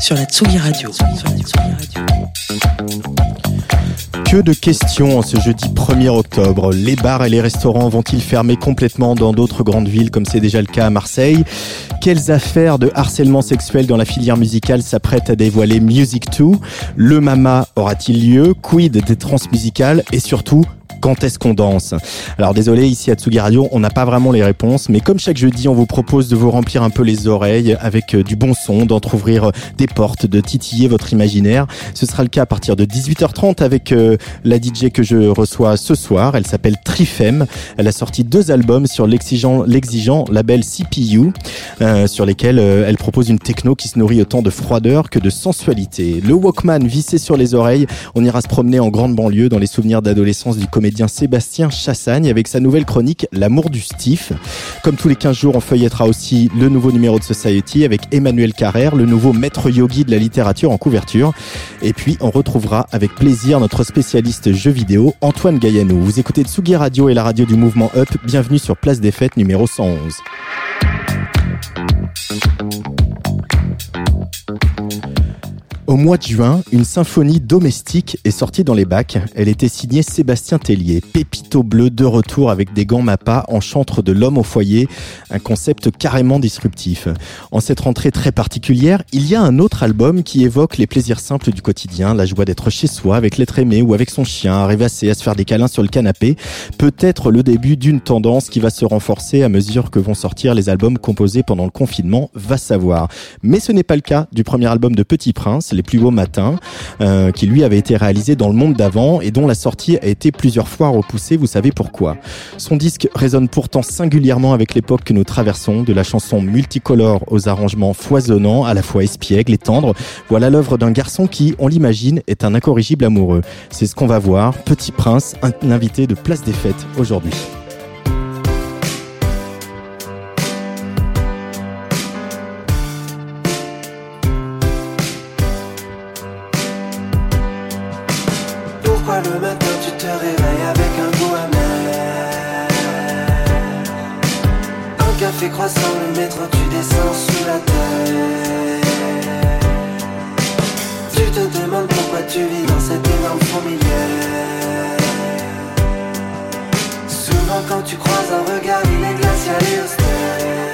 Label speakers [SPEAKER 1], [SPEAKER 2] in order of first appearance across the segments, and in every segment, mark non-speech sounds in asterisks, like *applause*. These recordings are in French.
[SPEAKER 1] sur la Tsugi Radio.
[SPEAKER 2] Que de questions en ce jeudi 1er octobre. Les bars et les restaurants vont-ils fermer complètement dans d'autres grandes villes comme c'est déjà le cas à Marseille? Quelles affaires de harcèlement sexuel dans la filière musicale s'apprêtent à dévoiler Music 2 Le Mama aura-t-il lieu? Quid des transmusicales Et surtout, quand est-ce qu'on danse? Alors désolé, ici à Tsugi Radio, on n'a pas vraiment les réponses, mais comme chaque jeudi, on vous propose de vous remplir un peu les oreilles avec euh, du bon son, d'entrouvrir des portes, de titiller votre imaginaire. Ce sera le cas à partir de 18h30 avec euh, la DJ que je reçois ce soir. Elle s'appelle Trifem. Elle a sorti deux albums sur l'exigeant, label CPU, euh, sur lesquels euh, elle propose une techno qui se nourrit autant de froideur que de sensualité. Le Walkman vissé sur les oreilles, on ira se promener en grande banlieue dans les souvenirs d'adolescence du comédien Sébastien Chassagne avec sa nouvelle chronique L'amour du Stiff. Comme tous les 15 jours, on feuillettera aussi le nouveau numéro de Society avec Emmanuel Carrère, le nouveau maître yogi de la littérature en couverture. Et puis, on retrouvera avec plaisir notre spécialiste jeux vidéo, Antoine Gaillanou. Vous écoutez Tsugi Radio et la radio du mouvement Up. Bienvenue sur Place des Fêtes numéro 111. Au mois de juin, une symphonie domestique est sortie dans les bacs. Elle était signée Sébastien Tellier, Pépito bleu de retour avec des gants Mappa en chantre de l'homme au foyer, un concept carrément disruptif. En cette rentrée très particulière, il y a un autre album qui évoque les plaisirs simples du quotidien, la joie d'être chez soi avec l'être aimé ou avec son chien, à rêvasser, à se faire des câlins sur le canapé. Peut-être le début d'une tendance qui va se renforcer à mesure que vont sortir les albums composés pendant le confinement, va savoir. Mais ce n'est pas le cas du premier album de Petit Prince, Plus beaux matins, euh, qui lui avait été réalisé dans le monde d'avant et dont la sortie a été plusieurs fois repoussée, vous savez pourquoi. Son disque résonne pourtant singulièrement avec l'époque que nous traversons, de la chanson multicolore aux arrangements foisonnants, à la fois espiègles et tendres. Voilà l'œuvre d'un garçon qui, on l'imagine, est un incorrigible amoureux. C'est ce qu'on va voir. Petit Prince, un invité de Place des Fêtes aujourd'hui.
[SPEAKER 3] Café croissant, le métro, tu descends sous la terre. Tu te demandes pourquoi tu vis dans cette énorme fourmilière. Souvent quand tu croises un regard, il est glacial et austère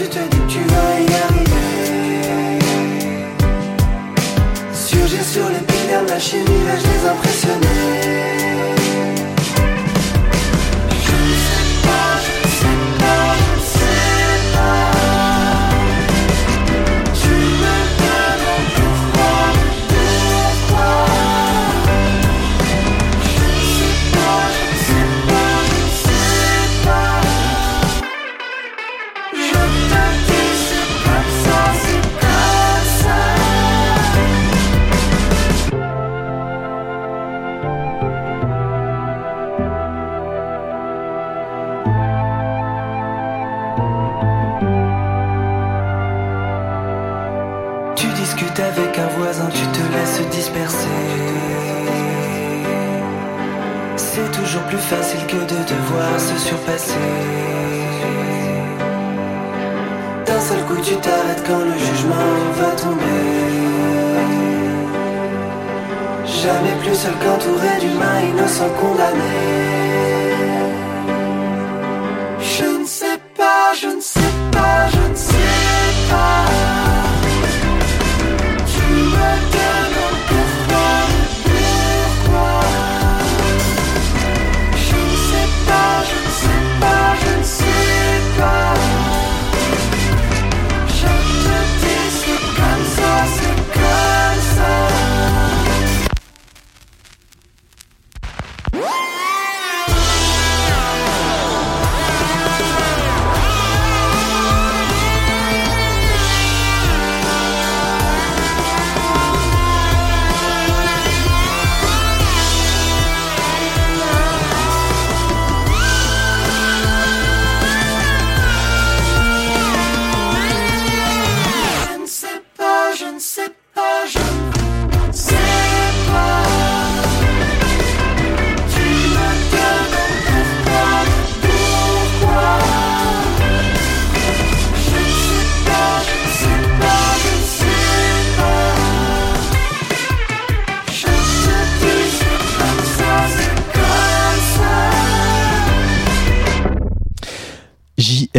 [SPEAKER 3] tu te dis que tu vas y arriver. Surgir sur les piliers de la chimie, vais-je les impressionner facile que de devoir se surpasser d'un seul coup tu t'arrêtes quand le jugement va tomber. Jamais plus seul qu'entouré d'humains innocents condamnés.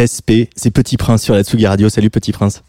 [SPEAKER 2] JSP, c'est Petit Prince sur la Tsugi Radio. Salut Petit Prince.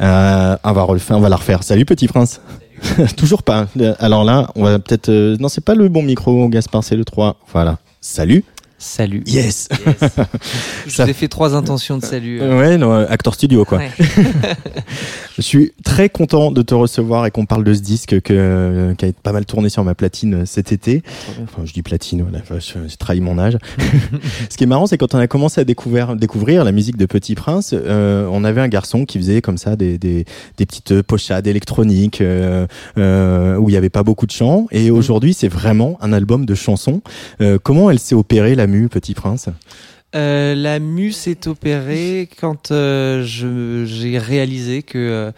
[SPEAKER 2] Euh, on va on va la refaire. Salut Petit Prince. *laughs* Toujours pas. Alors là, on va peut-être. euh, non, c'est pas le bon micro, Gaspard, c'est le 3. Voilà. Salut.
[SPEAKER 4] Salut.
[SPEAKER 2] Yes.
[SPEAKER 4] Yes. *laughs* Je
[SPEAKER 2] Ça-
[SPEAKER 4] vous ai fait trois intentions de salut. euh.
[SPEAKER 2] Ouais, non, acteur studio quoi.
[SPEAKER 4] Ouais. *laughs*
[SPEAKER 2] Je suis très content de te recevoir et qu'on parle de ce disque que, euh, qui a été pas mal tourné sur ma platine euh, cet été. Enfin, je dis platine, voilà, je- j'ai trahi mon âge. *laughs* ce qui est marrant, c'est quand on a commencé à découvrir, découvrir la musique de Petit Prince, euh, on avait un garçon qui faisait comme ça des, des, des petites pochades électroniques euh, euh, où il y avait pas beaucoup de chants. Et aujourd'hui, c'est vraiment un album de chansons. Euh, comment elle s'est opérée, la mue, Petit Prince
[SPEAKER 4] Euh, la mue s'est opérée quand euh, j'ai réalisé que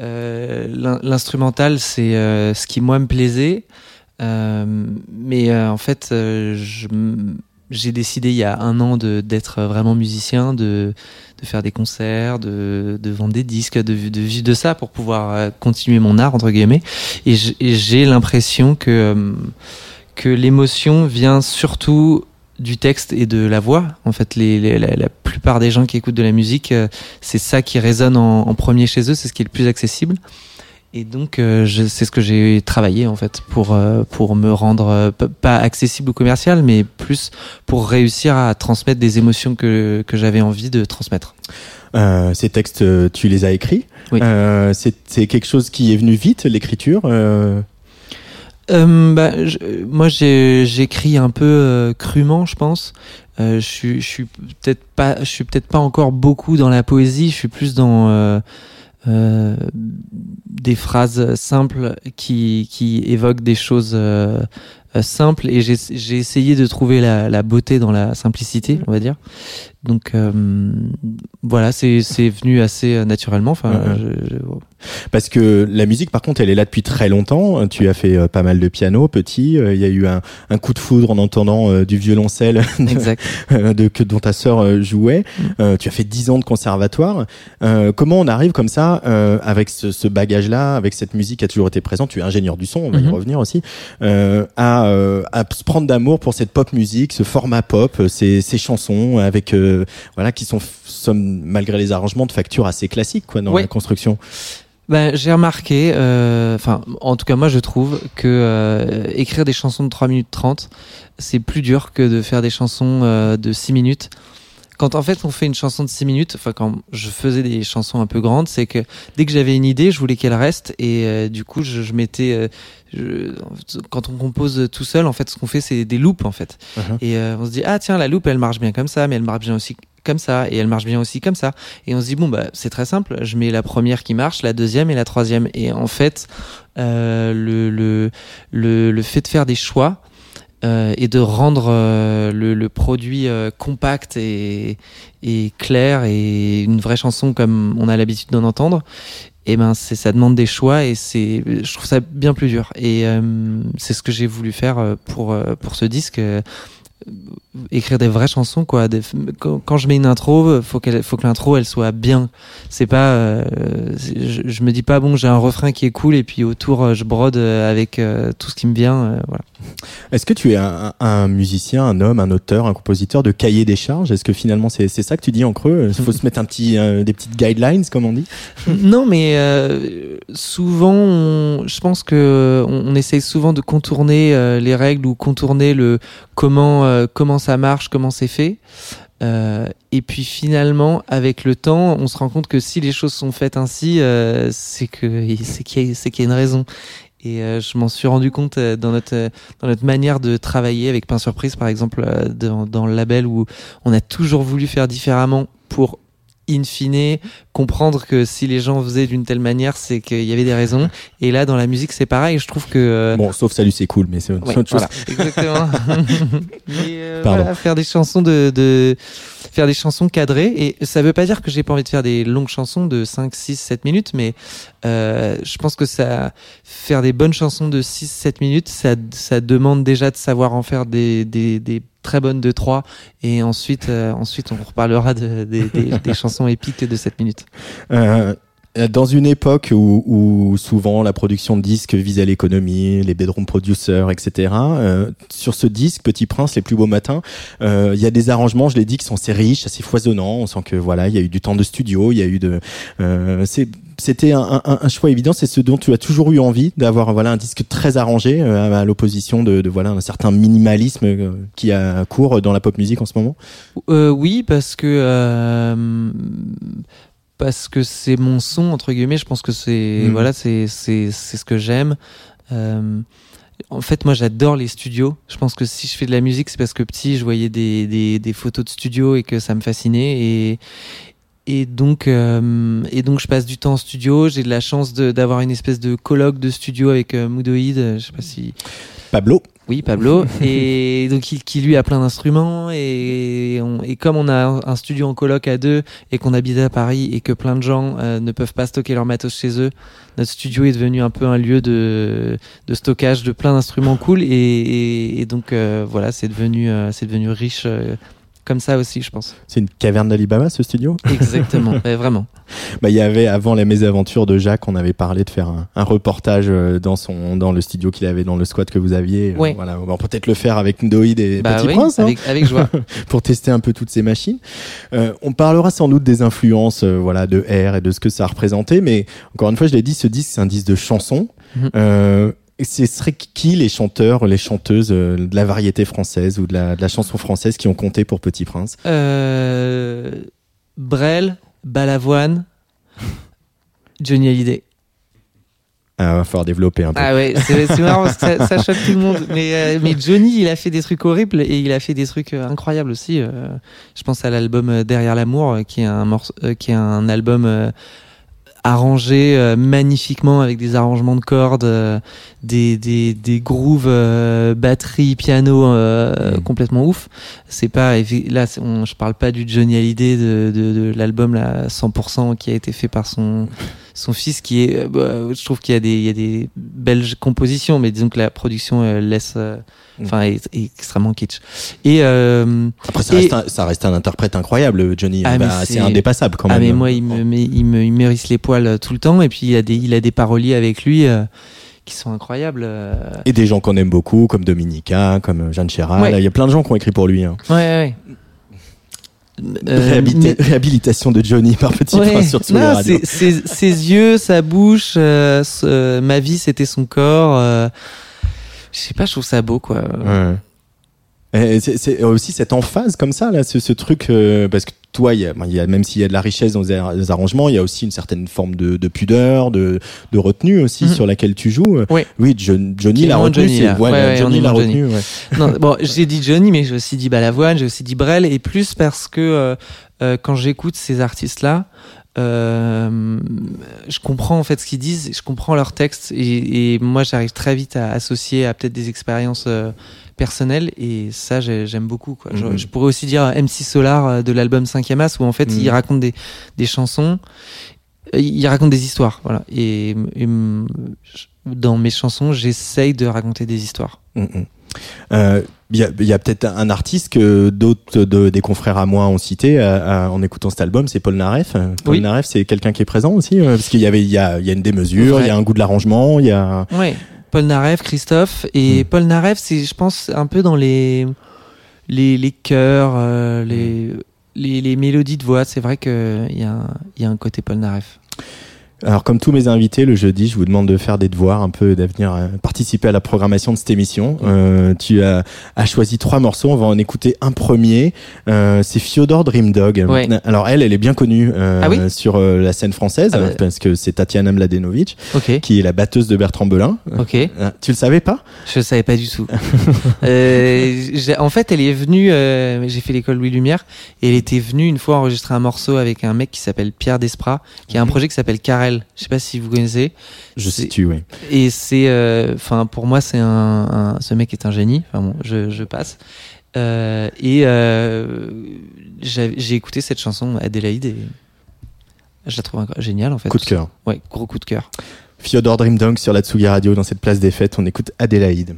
[SPEAKER 4] euh, l'in- l'instrumental c'est ce qui moi me plaisait, mais en fait j'ai décidé il y a un an d'être vraiment musicien, de de faire des concerts, de, de vendre des disques, de, de vivre de ça pour pouvoir continuer mon art entre guillemets. Et j'ai l'impression que que l'émotion vient surtout du texte et de la voix. En fait, les, les- la, la plupart des gens qui écoutent de la musique, euh, c'est ça qui résonne en, en premier chez eux, c'est ce qui est le plus accessible. Et donc, euh, c'est ce que j'ai travaillé en fait pour euh, pour me rendre pas accessible ou commercial, mais plus pour réussir à transmettre des émotions que que j'avais envie de transmettre.
[SPEAKER 2] Ces textes, tu les as écrits.
[SPEAKER 4] Oui.
[SPEAKER 2] C'est quelque chose qui est venu vite, l'écriture. Euh,
[SPEAKER 4] bah, je- moi, j'écris un peu euh, crûment, je pense. Euh, je je suis peut-être pas, je suis peut-être pas encore beaucoup dans la poésie. Je suis plus dans euh, euh, des phrases simples qui, qui évoquent des choses euh, simples. Et j'ai j'ai essayé de trouver la, la beauté dans la simplicité, on va dire. Donc euh, voilà, c'est c'est venu assez euh, naturellement. Enfin,
[SPEAKER 2] Ouais,
[SPEAKER 4] je- je-
[SPEAKER 2] Parce que la musique, par contre, elle est là depuis très longtemps. Tu as fait euh, pas mal de piano, petit. Euh, Il y a eu un, un coup de foudre en entendant euh, du violoncelle *laughs*
[SPEAKER 4] exact.
[SPEAKER 2] euh, de, que, dont ta sœur jouait. Euh, tu as fait 10 ans de conservatoire. Euh, comment on arrive comme ça, euh, avec ce, ce bagage-là, avec cette musique qui a toujours été présente, tu es ingénieur du son, on va y
[SPEAKER 4] Mhm.
[SPEAKER 2] revenir aussi, euh, à, euh, à se prendre d'amour pour cette pop musique, ce format pop, ces, ces chansons avec euh, voilà qui sont somme, malgré les arrangements de facture assez classiques quoi dans la construction.
[SPEAKER 4] Ben, j'ai remarqué, euh, enfin, en tout cas, moi, je trouve que euh, écrire des chansons de 3 minutes 30, c'est plus dur que de faire des chansons euh, de 6 minutes. Quand en fait on fait une chanson de 6 minutes, enfin quand je faisais des chansons un peu grandes, c'est que dès que j'avais une idée, je voulais qu'elle reste et euh, du coup je, je mettais, euh, je- quand on compose tout seul, en fait ce qu'on fait c'est des loops en fait.
[SPEAKER 2] Mhm.
[SPEAKER 4] Et euh, on se dit ah tiens la loupe elle marche bien comme ça, mais elle marche bien aussi comme ça et elle marche bien aussi comme ça. Et on se dit bon bah c'est très simple, je mets la première qui marche, la deuxième et la troisième. Et en fait euh, le, le le le fait de faire des choix euh, et de rendre euh, le, produit euh, compact et, clair et une vraie chanson comme on a l'habitude d'en entendre, et ben c'est ça demande des choix et c'est je trouve ça bien plus dur. Et c'est ce que j'ai voulu faire pour pour ce disque. Euh, écrire des vraies chansons quoi. Des- quand, quand je mets une intro faut qu'elle faut que l'intro elle soit bien. C'est pas euh, je, je me dis pas bon j'ai un refrain qui est cool et puis autour euh, je brode euh, avec euh, tout ce qui me vient euh, voilà.
[SPEAKER 2] Est-ce que tu es un, un musicien, un homme, un auteur, un compositeur de cahier des charges? Est-ce que finalement c'est c'est ça que tu dis en creux? Il faut se mettre un petit, euh, des petites guidelines, comme on dit? *laughs*
[SPEAKER 4] Non mais euh, souvent on- je pense que on, on essaye souvent de contourner euh, les règles ou contourner le comment euh, comment ça marche comment c'est fait. Euh, et puis finalement avec le temps on se rend compte que si les choses sont faites ainsi euh, c'est que c'est qu'il y qu'il y a une raison. Et euh, je m'en suis rendu compte dans notre dans notre manière de travailler avec Pain Surprise par exemple dans le label où on a toujours voulu faire différemment pour in fine comprendre que si les gens faisaient d'une telle manière c'est qu'il y avait des raisons *laughs* et là dans la musique c'est pareil je trouve que euh,
[SPEAKER 2] Bon, sauf salut, c'est cool, mais c'est
[SPEAKER 4] Ouais,
[SPEAKER 2] autre chose.
[SPEAKER 4] voilà, exactement. *laughs* *laughs* Mais, euh,
[SPEAKER 2] Pardon.
[SPEAKER 4] voilà, faire des chansons de, de faire des chansons cadrées et ça veut pas dire que j'ai pas envie de faire des longues chansons de 5 6 7 minutes mais euh, je pense que ça faire des bonnes chansons de 6 7 minutes ça ça demande déjà de savoir en faire des des, des très bonnes de 3 et ensuite euh, ensuite on reparlera de, des- des, des *laughs* chansons épiques de 7 minutes.
[SPEAKER 2] Euh, dans une époque où, où souvent la production de disques visait l'économie, les bedroom producers, etc. euh, sur ce disque, Petit Prince, les plus beaux matins, euh, il y a des arrangements, je l'ai dit, qui sont assez riches, assez foisonnants. On sent que voilà, il y a eu du temps de studio, il y a eu de. euh, c'était un, un, un choix évident, c'est ce dont tu as toujours eu envie d'avoir voilà un disque très arrangé euh, à l'opposition de, de voilà un certain minimalisme euh, qui a cours dans la pop musique en ce moment?
[SPEAKER 4] Euh, oui, parce que euh, parce que c'est mon son entre guillemets. Je pense que c'est
[SPEAKER 2] Mhm.
[SPEAKER 4] voilà, c'est c'est c'est ce que j'aime. Euh, en fait, moi, j'adore les studios. Je pense que si je fais de la musique, c'est parce que petit, je voyais des, des, des photos de studio et que ça me fascinait. Et, et donc, euh, et donc, je passe du temps en studio. J'ai de la chance d'avoir une espèce de colloque de studio avec euh, Moodoid. Je sais pas si
[SPEAKER 2] Pablo.
[SPEAKER 4] Oui, Pablo. *laughs* et donc, il, qui lui a plein d'instruments. Et, on- et comme on a un, un studio en coloc à deux et qu'on habite à Paris et que plein de gens euh, ne peuvent pas stocker leur matos chez eux, notre studio est devenu un peu un lieu de, de stockage de plein d'instruments cool. Et, et, et donc, euh, voilà, c'est devenu, euh, c'est devenu riche euh, comme ça aussi, je pense.
[SPEAKER 2] C'est une caverne d'Alibaba ce studio. *laughs*
[SPEAKER 4] Exactement, ouais, vraiment.
[SPEAKER 2] Bah, il y avait avant la mésaventure de Jacques, on avait parlé de faire un, un reportage euh, dans son dans le studio qu'il avait dans le squat que vous aviez. Euh,
[SPEAKER 4] Ouais.
[SPEAKER 2] Voilà, on va peut-être le faire avec Ndoïd et
[SPEAKER 4] Bah
[SPEAKER 2] Petit
[SPEAKER 4] oui,
[SPEAKER 2] Prince hein,
[SPEAKER 4] avec, avec joie. *laughs*
[SPEAKER 2] pour tester un peu toutes ces machines. Euh, on parlera sans doute des influences, euh, voilà, de R et de ce que ça représentait, mais encore une fois, je l'ai dit, ce disque c'est un disque de chansons.
[SPEAKER 4] Mhm.
[SPEAKER 2] Euh, ce serait qui les chanteurs, les chanteuses euh, de la variété française ou de la, de la chanson française qui ont compté pour Petit Prince?
[SPEAKER 4] Euh, Brel, Balavoine, Johnny Hallyday.
[SPEAKER 2] ah, Va falloir développer un peu.
[SPEAKER 4] Ah ouais, c'est marrant, ça, ça choque tout le monde. Mais, euh, mais Johnny, il a fait des trucs horribles et il a fait des trucs euh, incroyables aussi. je pense à l'album Derrière l'amour, qui est un morceau, qui est un album arrangé euh, magnifiquement avec des arrangements de cordes, euh, des, des, des grooves euh, batterie, piano euh,
[SPEAKER 2] Mm.
[SPEAKER 4] complètement ouf. C'est pas là, on, je parle pas du Johnny Hallyday de, de, de l'album là 100% qui a été fait par son son fils qui est euh, bah, je trouve qu'il y a des il y a des belles compositions mais disons que la production euh, laisse euh, enfin est, est extrêmement kitsch et euh,
[SPEAKER 2] Après, ça,
[SPEAKER 4] Et-
[SPEAKER 2] reste un, ça reste un interprète incroyable, Johnny.
[SPEAKER 4] Ah,
[SPEAKER 2] Bah,
[SPEAKER 4] mais
[SPEAKER 2] c'est indépassable quand
[SPEAKER 4] ah
[SPEAKER 2] même.
[SPEAKER 4] mais moi il me met- il me il me hérisse les poils tout le temps et puis il a des il a des paroliers avec lui euh, qui sont incroyables.
[SPEAKER 2] Et des gens qu'on aime beaucoup, comme Dominica, comme Jeanne Chéral.
[SPEAKER 4] Ouais.
[SPEAKER 2] Il y a plein de gens qui ont écrit pour lui. hein.
[SPEAKER 4] ouais ouais, ouais. Euh, mais-
[SPEAKER 2] Réhabilitation de Johnny *laughs* par Petit
[SPEAKER 4] Ouais.
[SPEAKER 2] Prince sur
[SPEAKER 4] Non, ses, ses- ses yeux, sa bouche, euh, ce- euh, ma vie c'était son corps. euh, je sais pas, je trouve ça beau quoi.
[SPEAKER 2] Ouais. Et C'est aussi cette emphase comme ça, là, ce, ce truc, parce que toi, il y a, bon, il y a, même s'il y a de la richesse dans les ar- les arrangements, il y a aussi une certaine forme de, de pudeur, de, de retenue aussi
[SPEAKER 4] Mhm.
[SPEAKER 2] sur laquelle tu joues. Oui, John- Johnny l'a retenu.
[SPEAKER 4] Johnny,
[SPEAKER 2] ouais,
[SPEAKER 4] Ouais, ouais,
[SPEAKER 2] Johnny l'a retenu.
[SPEAKER 4] Non, bon, *laughs* j'ai dit Johnny, mais j'ai aussi dit Balavoine, j'ai aussi dit Brel, et plus parce que euh, euh, quand j'écoute ces artistes-là, euh, je comprends en fait ce qu'ils disent, je comprends leurs textes, et, et moi j'arrive très vite à associer à peut-être des expériences euh, personnelles, et ça j'ai- j'aime beaucoup. Quoi. Je-
[SPEAKER 2] Mhm.
[SPEAKER 4] Je, pourrais aussi dire MC Solar euh, de l'album 5 As, où en fait
[SPEAKER 2] Mhm.
[SPEAKER 4] il raconte des, des chansons, euh, il raconte des histoires, voilà. Et, dans mes chansons, j'essaye de raconter des histoires.
[SPEAKER 2] Mm.
[SPEAKER 5] Euh, Il y a, peut-être un artiste que d'autres de- des confrères à moi ont cité en écoutant cet album, c'est Paul Naref. Paul
[SPEAKER 4] Oui.
[SPEAKER 5] Naref, c'est quelqu'un qui est présent aussi, parce qu'il y avait, il y a, il y a une démesure,
[SPEAKER 4] Ouais.
[SPEAKER 5] il y a un goût de l'arrangement, il y a.
[SPEAKER 4] Ouais. Paul Narev, Christophe. Et
[SPEAKER 5] Mm.
[SPEAKER 4] Paul Narev, c'est, je pense, un peu dans les, les, les chœurs, euh, les, les, les mélodies de voix. C'est vrai qu'il y, a un- il y a un côté Paul Narev.
[SPEAKER 5] Alors, comme tous mes invités, le jeudi, je vous demande de faire des devoirs, un peu d'avenir, euh, participer à la programmation de cette émission. Euh, tu as, as choisi trois morceaux, on va en écouter un premier. Euh, c'est Fyodor Dream Dog.
[SPEAKER 4] Ouais.
[SPEAKER 5] Alors elle, elle est bien connue euh,
[SPEAKER 4] Ah oui
[SPEAKER 5] sur euh, la scène française,
[SPEAKER 4] Ah bah.
[SPEAKER 5] parce que c'est Tatiana Mladenovic, qui est la batteuse de Bertrand Belin.
[SPEAKER 4] Ok.
[SPEAKER 5] Euh, Tu le savais pas?
[SPEAKER 4] Je savais pas du tout. *laughs* Euh, en fait, elle est venue. euh, j'ai fait l'école Louis Lumière et elle était venue une fois enregistrer un morceau avec un mec qui s'appelle Pierre Desprats, qui a un projet qui s'appelle Je sais pas si vous connaissez.
[SPEAKER 5] Je
[SPEAKER 4] C'est-
[SPEAKER 5] situe, oui.
[SPEAKER 4] Et c'est, euh, enfin, pour moi, c'est un, un- ce mec est un génie. Enfin bon, je, je passe. Euh, et euh, j'ai écouté cette chanson Adélaïde et je la trouve géniale en fait.
[SPEAKER 5] Coup de cœur.
[SPEAKER 4] Ouais, gros coup de cœur.
[SPEAKER 5] Fyodor Dream Dog sur la Tsugi Radio dans cette place des fêtes. On écoute Adélaïde.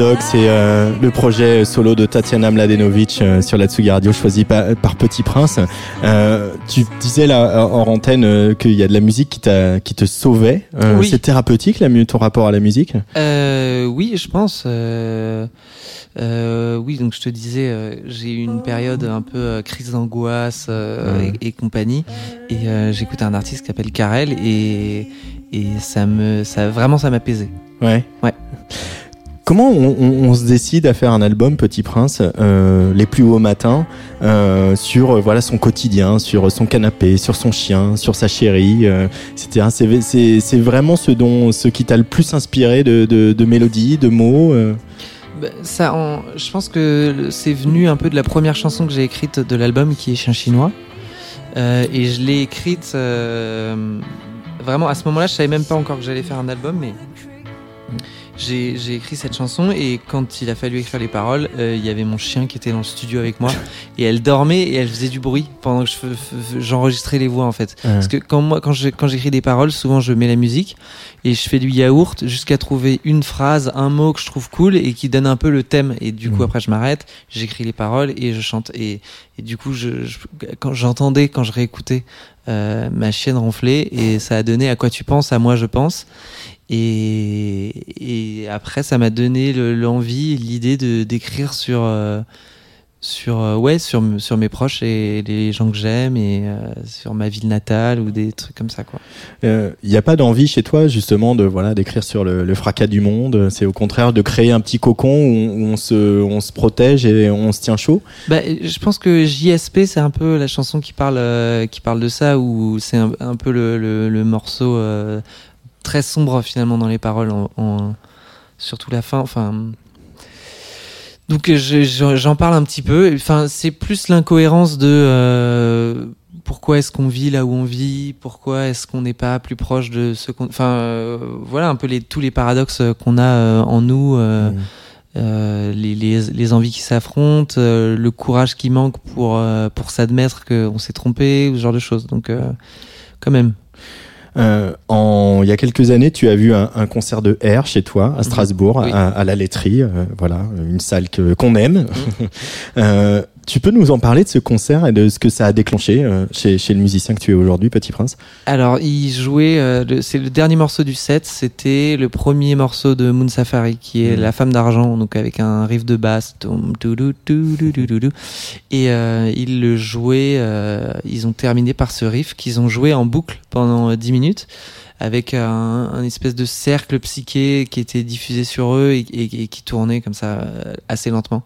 [SPEAKER 2] Dog, c'est euh, le projet solo de Tatiana Mladenovic euh, sur la Tsugi Radio, choisi par, par Petit Prince. Euh, tu disais là hors antenne qu'il y a de la musique qui, t'a- qui te sauvait.
[SPEAKER 4] Oui.
[SPEAKER 2] C'est thérapeutique ton rapport à la musique?
[SPEAKER 4] Oui, je pense. oui, donc je te disais, j'ai eu une période un peu crise d'angoisse
[SPEAKER 2] Ouais.
[SPEAKER 4] et, et compagnie, et j'écoutais un artiste qui s'appelle Karel et et ça me, ça vraiment, ça m'apaisait.
[SPEAKER 2] Ouais.
[SPEAKER 4] Ouais.
[SPEAKER 2] Comment on, se décide à faire un album Petit Prince euh, les plus hauts matins euh, sur euh, voilà son quotidien, sur son canapé, sur son chien, sur sa chérie, etc. C'est- vraiment ce dont ce qui t'a le plus inspiré de, mélodies, de mots.
[SPEAKER 4] Bah, ça, je pense que c'est venu un peu de la première chanson que j'ai écrite de l'album, qui est Chien chinois, et je l'ai écrite vraiment à ce moment-là. Je savais même pas encore que j'allais faire un album, mais j'ai j'ai écrit cette chanson et quand il a fallu écrire les paroles, euh, il y avait mon chien qui était dans le studio avec moi *laughs* et elle dormait et elle faisait du bruit pendant que je j'enregistrais les voix en fait. Parce que quand moi, quand j'écris des paroles, souvent je mets la musique et je fais du yaourt jusqu'à trouver une phrase, un mot que je trouve cool et qui donne un peu le thème. Et du coup,
[SPEAKER 2] Mhm.
[SPEAKER 4] après, je m'arrête, j'écris les paroles et je chante. Et, et du coup, je, je- quand j'entendais, quand je réécoutais euh, ma chienne ronfler et ça a donné à quoi tu penses, à moi je pense. Et, et après, ça m'a donné le- l'envie, l'idée de d'écrire sur euh, sur euh, ouais sur sur mes proches et les gens que j'aime et euh, sur ma ville natale ou des trucs comme ça quoi.
[SPEAKER 2] Il n'y a pas d'envie chez toi justement de voilà d'écrire sur le, le fracas du monde? C'est au contraire de créer un petit cocon où on, où on se on se protège et on se tient chaud?
[SPEAKER 4] Bah, je pense que JSP c'est un peu la chanson qui parle euh, qui parle de ça où c'est un, un peu le, le, le morceau très sombre finalement dans les paroles en, en- surtout la fin enfin donc je- j'en parle un petit peu enfin c'est plus l'incohérence de euh, pourquoi est-ce qu'on vit là où on vit pourquoi est-ce qu'on n'est pas plus proche de ce qu'on enfin euh, voilà un peu les tous les paradoxes qu'on a euh, en nous euh, euh, les, les, les envies qui s'affrontent, euh, le courage qui manque pour, euh, pour s'admettre qu'on s'est trompé, ou ce genre de choses. Donc, euh, quand même.
[SPEAKER 2] Euh, en, il y a quelques années, tu as vu un, un concert de R chez toi à Strasbourg,
[SPEAKER 4] Mhm. Oui.
[SPEAKER 2] à, à la laiterie, euh, voilà, une salle qu'on aime. *laughs* Euh, tu peux nous en parler de ce concert et de ce que ça a déclenché euh, chez, chez le musicien que tu es aujourd'hui, Petit Prince?
[SPEAKER 4] Alors, il jouait, euh, c'est le dernier morceau du set, c'était le premier morceau de Moon Safari, qui est
[SPEAKER 2] Mhm.
[SPEAKER 4] La femme d'argent, donc avec un riff de basse. Et euh, ils le jouaient, ils ont terminé par ce riff qu'ils ont joué en boucle pendant euh, 10 minutes avec un, un espèce de cercle psyché qui était diffusé sur eux et, qui tournait comme ça euh, assez lentement.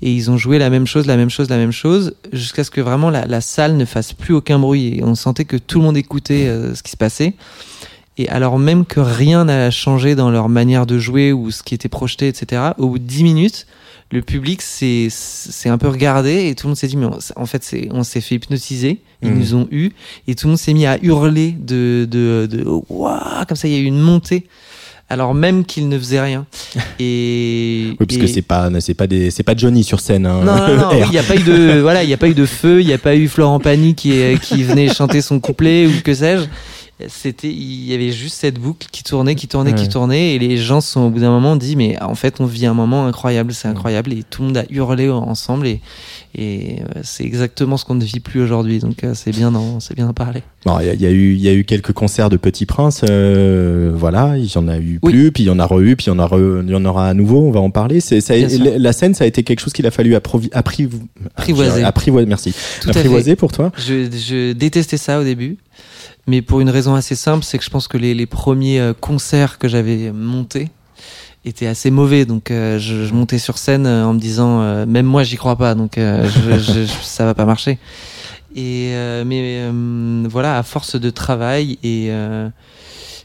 [SPEAKER 4] Et ils ont joué la même chose, la même chose, la même chose, jusqu'à ce que vraiment la, la salle ne fasse plus aucun bruit. Et on sentait que tout le monde écoutait euh, ce qui se passait. Et alors même que rien n'a changé dans leur manière de jouer ou ce qui était projeté, etc., au bout de 10 minutes, le public s'est un peu regardé et tout le monde s'est dit, mais on- en fait, on s'est fait hypnotiser, ils
[SPEAKER 2] Mhm.
[SPEAKER 4] nous ont eu, et tout le monde s'est mis à hurler de, de, de Ouah comme ça, il y a eu une montée, alors même qu'ils ne faisaient rien. *laughs* Et,
[SPEAKER 2] Oui, parce
[SPEAKER 4] et-
[SPEAKER 2] que c'est pas c'est pas des c'est pas Johnny sur scène. Hein,
[SPEAKER 4] non, non, non,
[SPEAKER 2] R. *laughs*
[SPEAKER 4] il n'y a pas eu de, voilà, il n'y a pas eu de feu, il n'y a pas eu Florent Pagny qui, qui venait chanter son couplet ou que sais-je. C'était, il y avait juste cette boucle qui tournait, qui tournait,
[SPEAKER 2] Ouais.
[SPEAKER 4] qui tournait, et les gens sont au bout d'un moment dit, mais en fait, on vit un moment incroyable, c'est incroyable, et tout le monde a hurlé ensemble, et, et euh, c'est exactement ce qu'on ne vit plus aujourd'hui, donc euh, c'est bien d'en, c'est bien d'en parler.
[SPEAKER 2] Bon, il y, a- il y a eu il y a eu quelques concerts de Petit Prince, euh, voilà, il y en a eu
[SPEAKER 4] Oui.
[SPEAKER 2] plus, puis il y en a re-eu, puis il y en a il y en aura à nouveau. On va en parler. C'est la, scène, ça a été quelque chose qu'il a fallu approvi- appri-
[SPEAKER 4] Apprivoiser.
[SPEAKER 2] apprivoiser. Merci. Apprivoiser pour toi?
[SPEAKER 4] Je, je détestais ça au début, mais pour une raison assez simple, c'est que je pense que les, les premiers euh, concerts que j'avais montés étaient assez mauvais. Donc euh, je, je montais sur scène euh, en me disant, euh, même moi j'y crois pas, donc euh, je, je- ça va pas marcher. Et euh, mais voilà, à force de travail et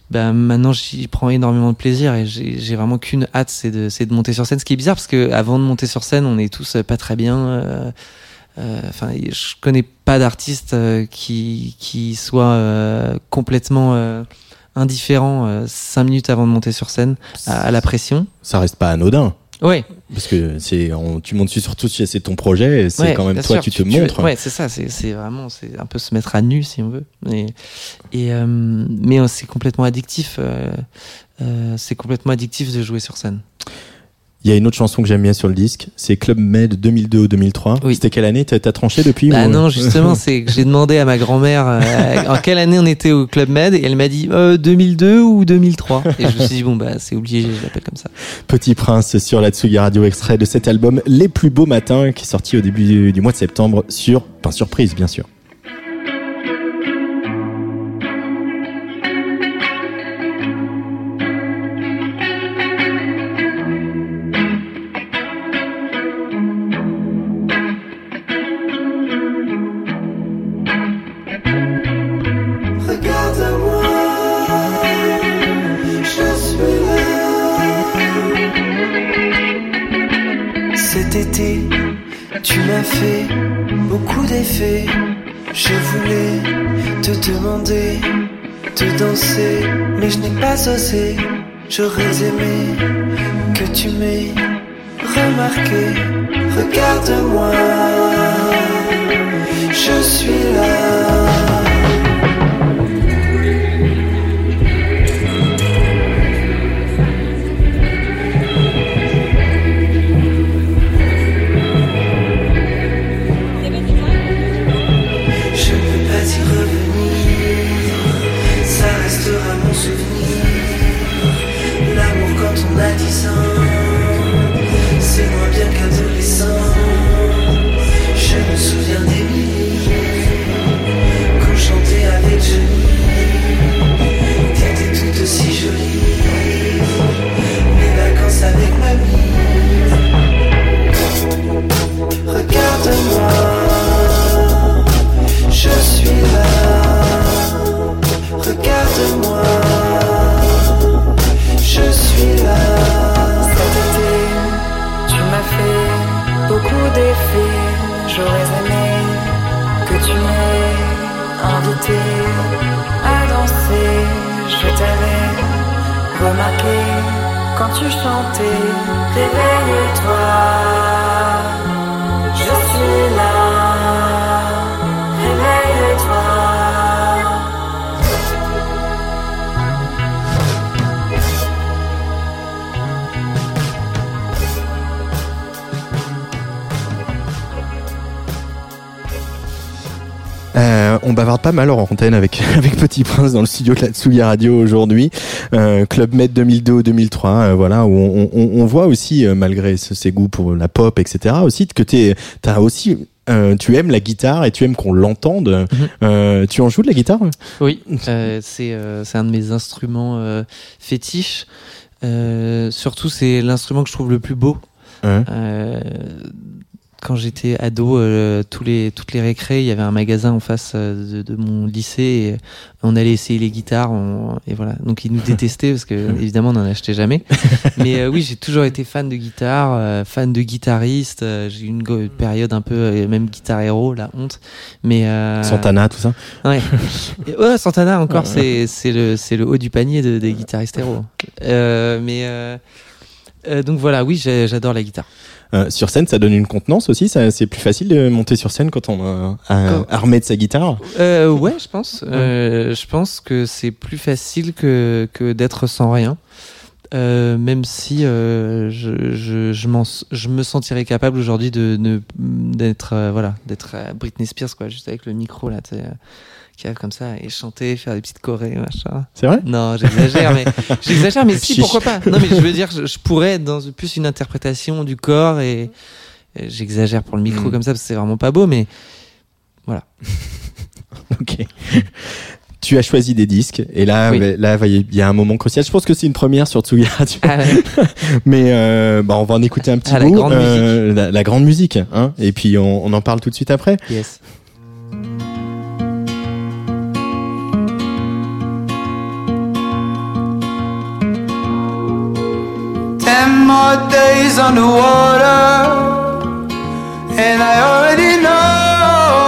[SPEAKER 4] bah, maintenant j'y prends énormément de plaisir et j'ai vraiment qu'une hâte, c'est de, de monter sur scène. Ce qui est bizarre parce que avant de monter sur scène, on est tous pas très bien. Euh, Enfin, je connais pas d'artiste euh, qui qui soit euh, complètement indifférent cinq minutes avant de monter sur scène à, à la pression.
[SPEAKER 2] Ça reste pas anodin.
[SPEAKER 4] Ouais,
[SPEAKER 2] Parce que c'est, tu montes surtout si c'est ton projet, et c'est
[SPEAKER 4] Ouais,
[SPEAKER 2] quand même toi
[SPEAKER 4] sûr,
[SPEAKER 2] qui te
[SPEAKER 4] tu- tu-
[SPEAKER 2] montres.
[SPEAKER 4] ouais, c'est ça, c'est vraiment, c'est un peu se mettre à nu si on veut. Et, et euh, mais c'est complètement addictif. euh, euh, c'est complètement addictif de jouer sur scène.
[SPEAKER 2] Il y a une autre chanson que j'aime bien sur le disque, c'est Club Med 2002 ou 2003.
[SPEAKER 4] Oui.
[SPEAKER 2] C'était quelle année? T'as tranché depuis
[SPEAKER 4] Bah
[SPEAKER 2] ou-
[SPEAKER 4] non, justement, *laughs* c'est que j'ai demandé à ma grand-mère euh, en quelle année on était au Club Med et elle m'a dit euh, 2002 ou 2003. Et je me suis dit bon bah c'est obligé, je l'appelle comme ça.
[SPEAKER 2] Petit Prince sur la Tsugi Radio extrait de cet album Les plus beaux matins qui est sorti au début du, mois de septembre sur, pas surprise bien sûr.
[SPEAKER 3] J'aurais aimé que tu m'aies remarqué. Regarde-moi, je suis là. Avec, *laughs* avec
[SPEAKER 2] Petit Prince dans le studio de la Tsugi Radio aujourd'hui. Euh, Club Med 2002 ou 2003, euh, voilà, où on, on, on voit aussi, euh, malgré ce- ses goûts pour la pop, etc., aussi que t'as aussi, euh, tu aimes la guitare et tu aimes qu'on l'entende. Euh, tu en joues de la guitare
[SPEAKER 4] Oui, euh, c'est un de mes instruments fétiches. Surtout, c'est l'instrument que je trouve le plus beau.
[SPEAKER 2] Ouais.
[SPEAKER 4] Quand j'étais ado, euh, tous les, toutes les récrés, il y avait un magasin en face euh, de, de mon lycée et on allait essayer les guitares. on- et voilà. Donc ils nous *laughs* détestaient parce que évidemment on n'en achetait jamais. *laughs* Mais euh, oui, j'ai toujours été fan de guitare, euh, fan de guitariste. j'ai eu une période un peu même guitare héros, la honte. Mais
[SPEAKER 2] Santana, tout ça?
[SPEAKER 4] Ouais. Et- *laughs* ouais, Santana encore, c'est c'est le c'est le haut du panier de, des guitaristes héros. Mais donc voilà, oui, j'adore la guitare.
[SPEAKER 2] Euh, Sur scène, ça donne une contenance aussi. C'est plus facile de monter sur scène quand on a armé de sa guitare.
[SPEAKER 4] Euh, ouais, je pense. Euh, je pense que c'est plus facile que que d'être sans rien. Euh, même si euh, je, je, je, me sentirais capable aujourd'hui de d'être euh, voilà d'être Britney Spears quoi juste avec le micro là qui comme ça et chanter faire des petites chorés machin
[SPEAKER 2] C'est vrai?
[SPEAKER 4] Non, j'exagère, mais *laughs* j'exagère, mais si, pourquoi pas? Non, mais je veux dire, je, je pourrais être dans plus une interprétation du corps et, et j'exagère pour le micro
[SPEAKER 2] Mm.
[SPEAKER 4] comme ça parce que c'est vraiment pas beau, mais *laughs*
[SPEAKER 2] Ok. Tu as choisi des disques et là,
[SPEAKER 4] Oui.
[SPEAKER 2] là, il y a un moment crucial. Je pense que c'est une première sur
[SPEAKER 4] ah, ouais. *laughs*
[SPEAKER 2] Mais euh, bah, on va en écouter un petit
[SPEAKER 4] Ah, la
[SPEAKER 2] bout.
[SPEAKER 4] grande
[SPEAKER 2] Euh, la, la grande musique. Hein et puis on, on en parle tout de suite après.
[SPEAKER 4] yes.
[SPEAKER 6] More days underwater, and I already know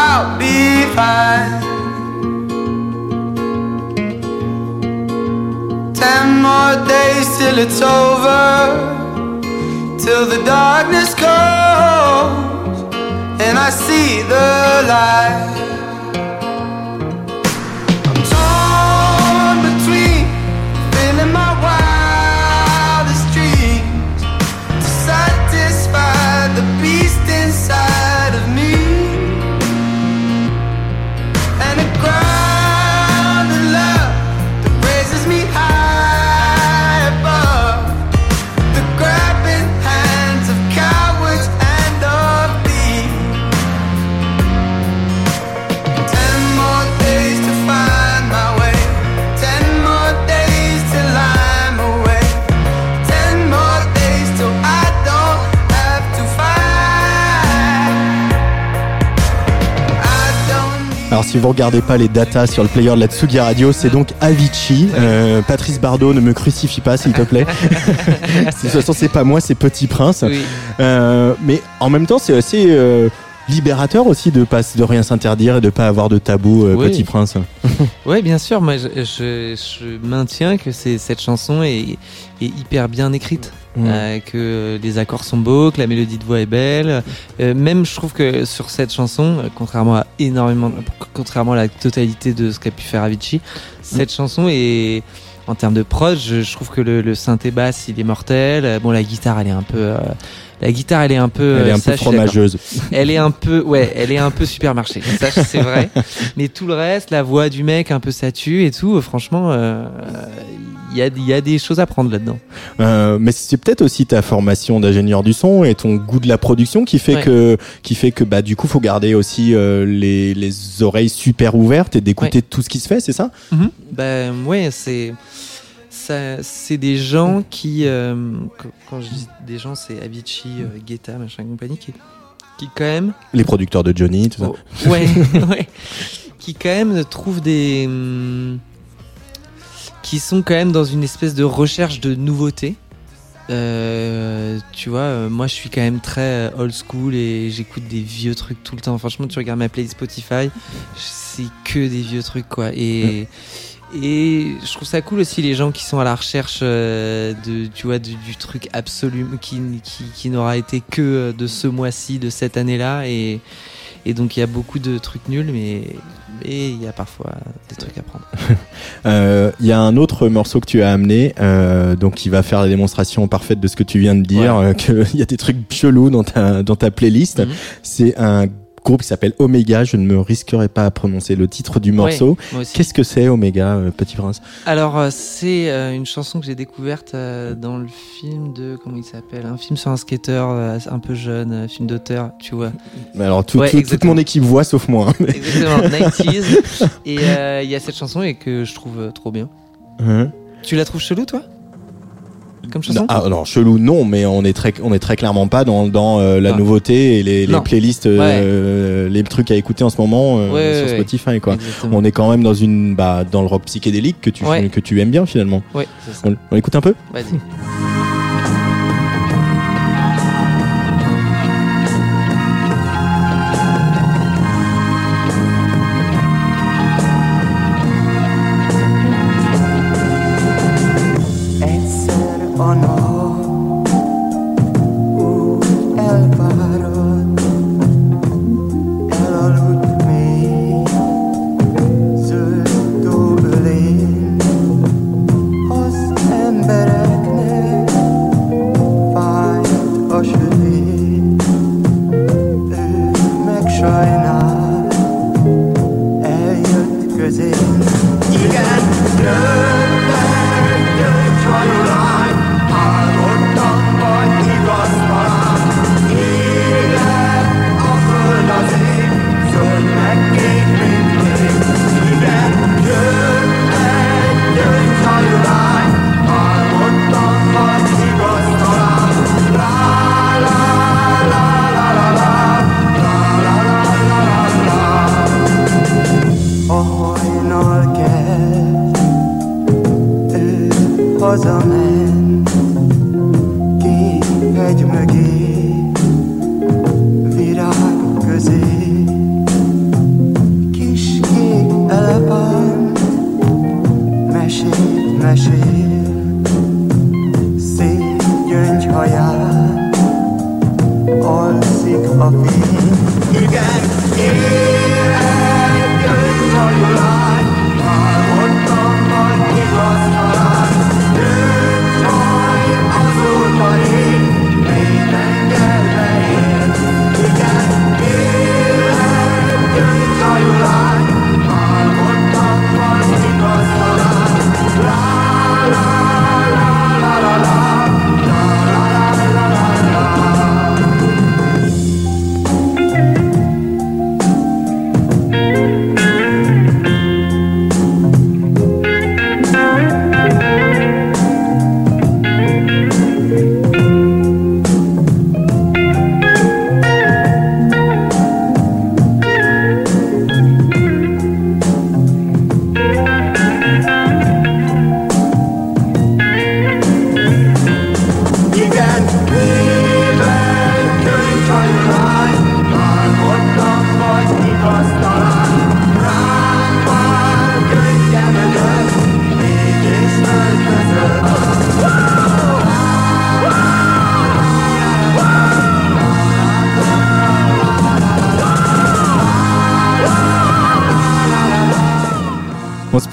[SPEAKER 6] I'll be fine. Ten more days till it's over, till the darkness comes, and I see the light.
[SPEAKER 2] Si vous regardez pas les datas sur le player de la Tsugi Radio, c'est donc Avicii. Euh, Patrice Bardot, ne me crucifie pas s'il te plaît. *laughs* de toute façon, c'est pas moi, c'est Petit Prince.
[SPEAKER 4] Oui.
[SPEAKER 2] Euh, mais en même temps, c'est assez euh, libérateur aussi de pas de rien s'interdire et de pas avoir de tabou, euh,
[SPEAKER 4] Oui.
[SPEAKER 2] Petit Prince. *laughs*
[SPEAKER 4] Ouais, bien sûr. Moi, je, je, je maintiens que c'est cette chanson est, est hyper bien écrite,
[SPEAKER 2] Mm.
[SPEAKER 4] euh, que les accords sont beaux, que la mélodie de voix est belle. Euh, même, je trouve que sur cette chanson, contrairement à énormément, contrairement à la totalité de ce qu'a pu faire Avicii, cette chanson est en termes de prod, je, je trouve que le, le synthé basse, il est mortel. Bon, la guitare, elle est un peu, la guitare, elle est un peu,
[SPEAKER 2] Elle est
[SPEAKER 4] euh,
[SPEAKER 2] un
[SPEAKER 4] ça,
[SPEAKER 2] peu fromageuse.
[SPEAKER 4] Elle est un peu, ouais, elle est un peu supermarché. Ça, c'est vrai. *laughs* Mais tout le reste, la voix du mec, un peu ça tue et tout. euh, Franchement, euh, il y, a, il y a des choses à prendre là-dedans.
[SPEAKER 2] Euh, mais c'est peut-être aussi ta formation d'ingénieur du son et ton goût de la production qui fait
[SPEAKER 4] Ouais.
[SPEAKER 2] que qui fait que bah du coup faut garder aussi euh, les, les oreilles super ouvertes et d'écouter tout ce qui se fait, c'est ça?
[SPEAKER 4] Ben ouais, c'est c'est des gens qui, euh, quand- je dis des gens, c'est Avicii, euh, Guetta, machin compagnie, qui, qui quand même
[SPEAKER 2] Les producteurs de Johnny, tout ça.
[SPEAKER 4] Oh, ouais, *laughs* ouais. Qui quand même trouvent des. hum, qui sont quand même dans une espèce de recherche de nouveautés. Euh, tu vois, euh, moi je suis quand même très old school et j'écoute des vieux trucs tout le temps. Franchement, tu regardes ma playlist Spotify, c'est que des vieux trucs quoi. Et, et je trouve ça cool aussi les gens qui sont à la recherche euh, de, tu vois, du, du truc absolu qui, qui, qui n'aura été que euh, de ce mois-ci, de cette année-là. Et, et donc il y a beaucoup de trucs nuls, mais mais il y a parfois des trucs à prendre. *laughs*
[SPEAKER 2] Euh, Il y a un autre morceau que tu as amené, euh, donc qui va faire la démonstration parfaite de ce que tu viens de dire,
[SPEAKER 4] Ouais.
[SPEAKER 2] euh, *laughs* qu'il y a des trucs chelous dans ta dans ta playlist.
[SPEAKER 4] Mhm.
[SPEAKER 2] C'est un groupe qui s'appelle Omega. Je ne me risquerai pas à prononcer le titre du morceau.
[SPEAKER 4] Ouais.
[SPEAKER 2] Qu'est-ce que c'est Omega, euh, Petit Prince
[SPEAKER 4] Alors euh, c'est euh, une chanson que j'ai découverte euh, dans le film de comment il s'appelle, un film sur un skater euh, un peu jeune, euh, film d'auteur, tu vois.
[SPEAKER 2] Mais Alors tout-
[SPEAKER 4] Ouais,
[SPEAKER 2] tout- toute mon équipe voit sauf moi. hein. *laughs*
[SPEAKER 4] Exactement, 90s. *laughs* Et euh, il y a cette chanson et que je trouve euh, trop bien.
[SPEAKER 2] Hein?
[SPEAKER 4] Tu la trouves chelou toi? Comme chanson
[SPEAKER 2] Non, ah, non, chelou non, mais on est très, on est très clairement pas dans, dans euh, la
[SPEAKER 4] Ah.
[SPEAKER 2] nouveauté et les, playlists, euh, les trucs à écouter en ce moment euh,
[SPEAKER 4] Ouais,
[SPEAKER 2] sur Spotify quoi.
[SPEAKER 4] Exactement.
[SPEAKER 2] On est quand même dans une, bah, dans le rock psychédélique que tu, que tu aimes bien finalement.
[SPEAKER 4] Ouais, c'est ça.
[SPEAKER 2] On, on écoute un peu?
[SPEAKER 4] Vas-y.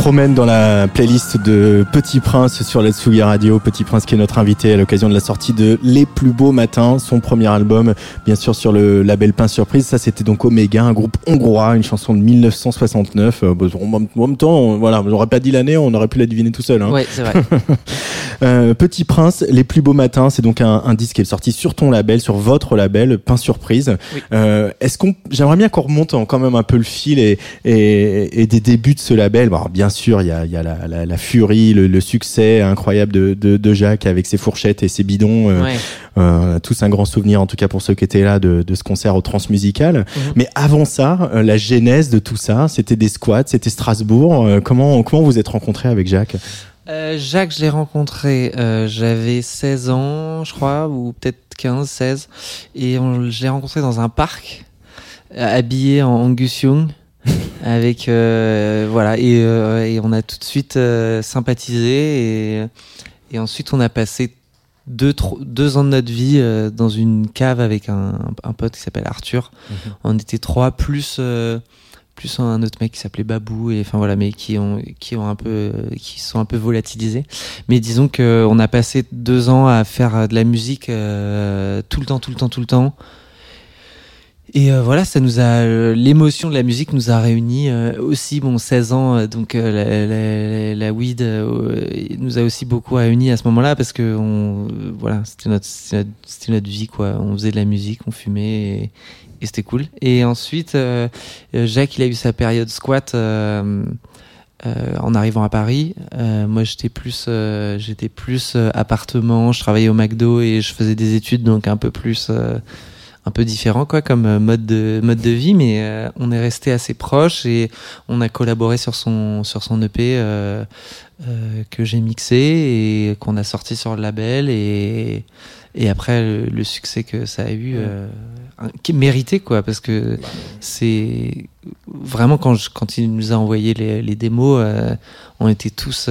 [SPEAKER 2] Promène dans la playlist de Petit Prince sur la Tsugi Radio. Petit Prince qui est notre invité à l'occasion de la sortie de Les Plus Beaux Matins, son premier album, bien sûr sur le label Pain Surprise. Ça, c'était donc Omega, un groupe hongrois, une chanson de 1969. Euh, en même temps, on- voilà, j'aurais pas dit l'année, on aurait pu la deviner tout seul. Hein.
[SPEAKER 4] Ouais, c'est vrai. *laughs*
[SPEAKER 2] Euh, Petit Prince, Les Plus Beaux Matins, c'est donc un, un disque qui est sorti sur ton label, sur votre label, Pain Surprise.
[SPEAKER 4] Oui.
[SPEAKER 2] Euh, Est-ce qu'on, j'aimerais bien qu'on remonte en- quand même un peu le fil et, et, et des débuts de ce label. Bon, alors, bien sûr, il y a, y a la, la, la furie, le, le succès incroyable de, de, de Jacques avec ses fourchettes et ses bidons. Euh,
[SPEAKER 4] Ouais.
[SPEAKER 2] euh, on a tous un grand souvenir, en tout cas pour ceux qui étaient là, de, de ce concert au Transmusical.
[SPEAKER 4] Mhm.
[SPEAKER 2] Mais avant ça, euh, la genèse de tout ça, c'était des squats, c'était Strasbourg. Euh, comment, comment vous êtes rencontrés avec Jacques?
[SPEAKER 4] Euh, Jacques, je l'ai rencontré, euh, j'avais 16 ans, je crois, ou peut-être 15, 16. Et on, je l'ai rencontré dans un parc, euh, habillé en Angus Young. *laughs* avec euh, voilà et, euh, et on a tout de suite euh, sympathisé et, et ensuite on a passé deux, deux ans de notre vie euh, dans une cave avec un, un pote qui s'appelle Arthur. On était trois plus euh, plus un autre mec qui s'appelait Babou et enfin mais qui sont un peu volatilisés. Mais disons que on a passé deux ans à faire euh, de la musique euh, tout le temps tout le temps tout le temps. Et euh, voilà, ça nous a euh, l'émotion de la musique nous a réunis euh, aussi. Bon, 16 ans, euh, donc euh, la, la, la weed nous a aussi beaucoup réunis à ce moment-là parce que on, voilà, c'était notre, notre notre vie quoi. On faisait de la musique, on fumait et, et c'était cool. Et ensuite, Jacques, il a eu sa période squat. euh, en arrivant à Paris, Euh, moi j'étais plus, euh, j'étais plus appartement. Je travaillais au McDo et je faisais des études, donc un peu plus, un peu différent quoi, comme euh, mode de mode de vie. Mais euh, on est resté assez proches et on a collaboré sur son sur son EP euh, euh, que j'ai mixé et qu'on a sorti sur le label et et après le, le succès que ça a eu, un- qui est mérité quoi, parce que c'est vraiment quand je, quand il nous a envoyé les, les démos, on était tous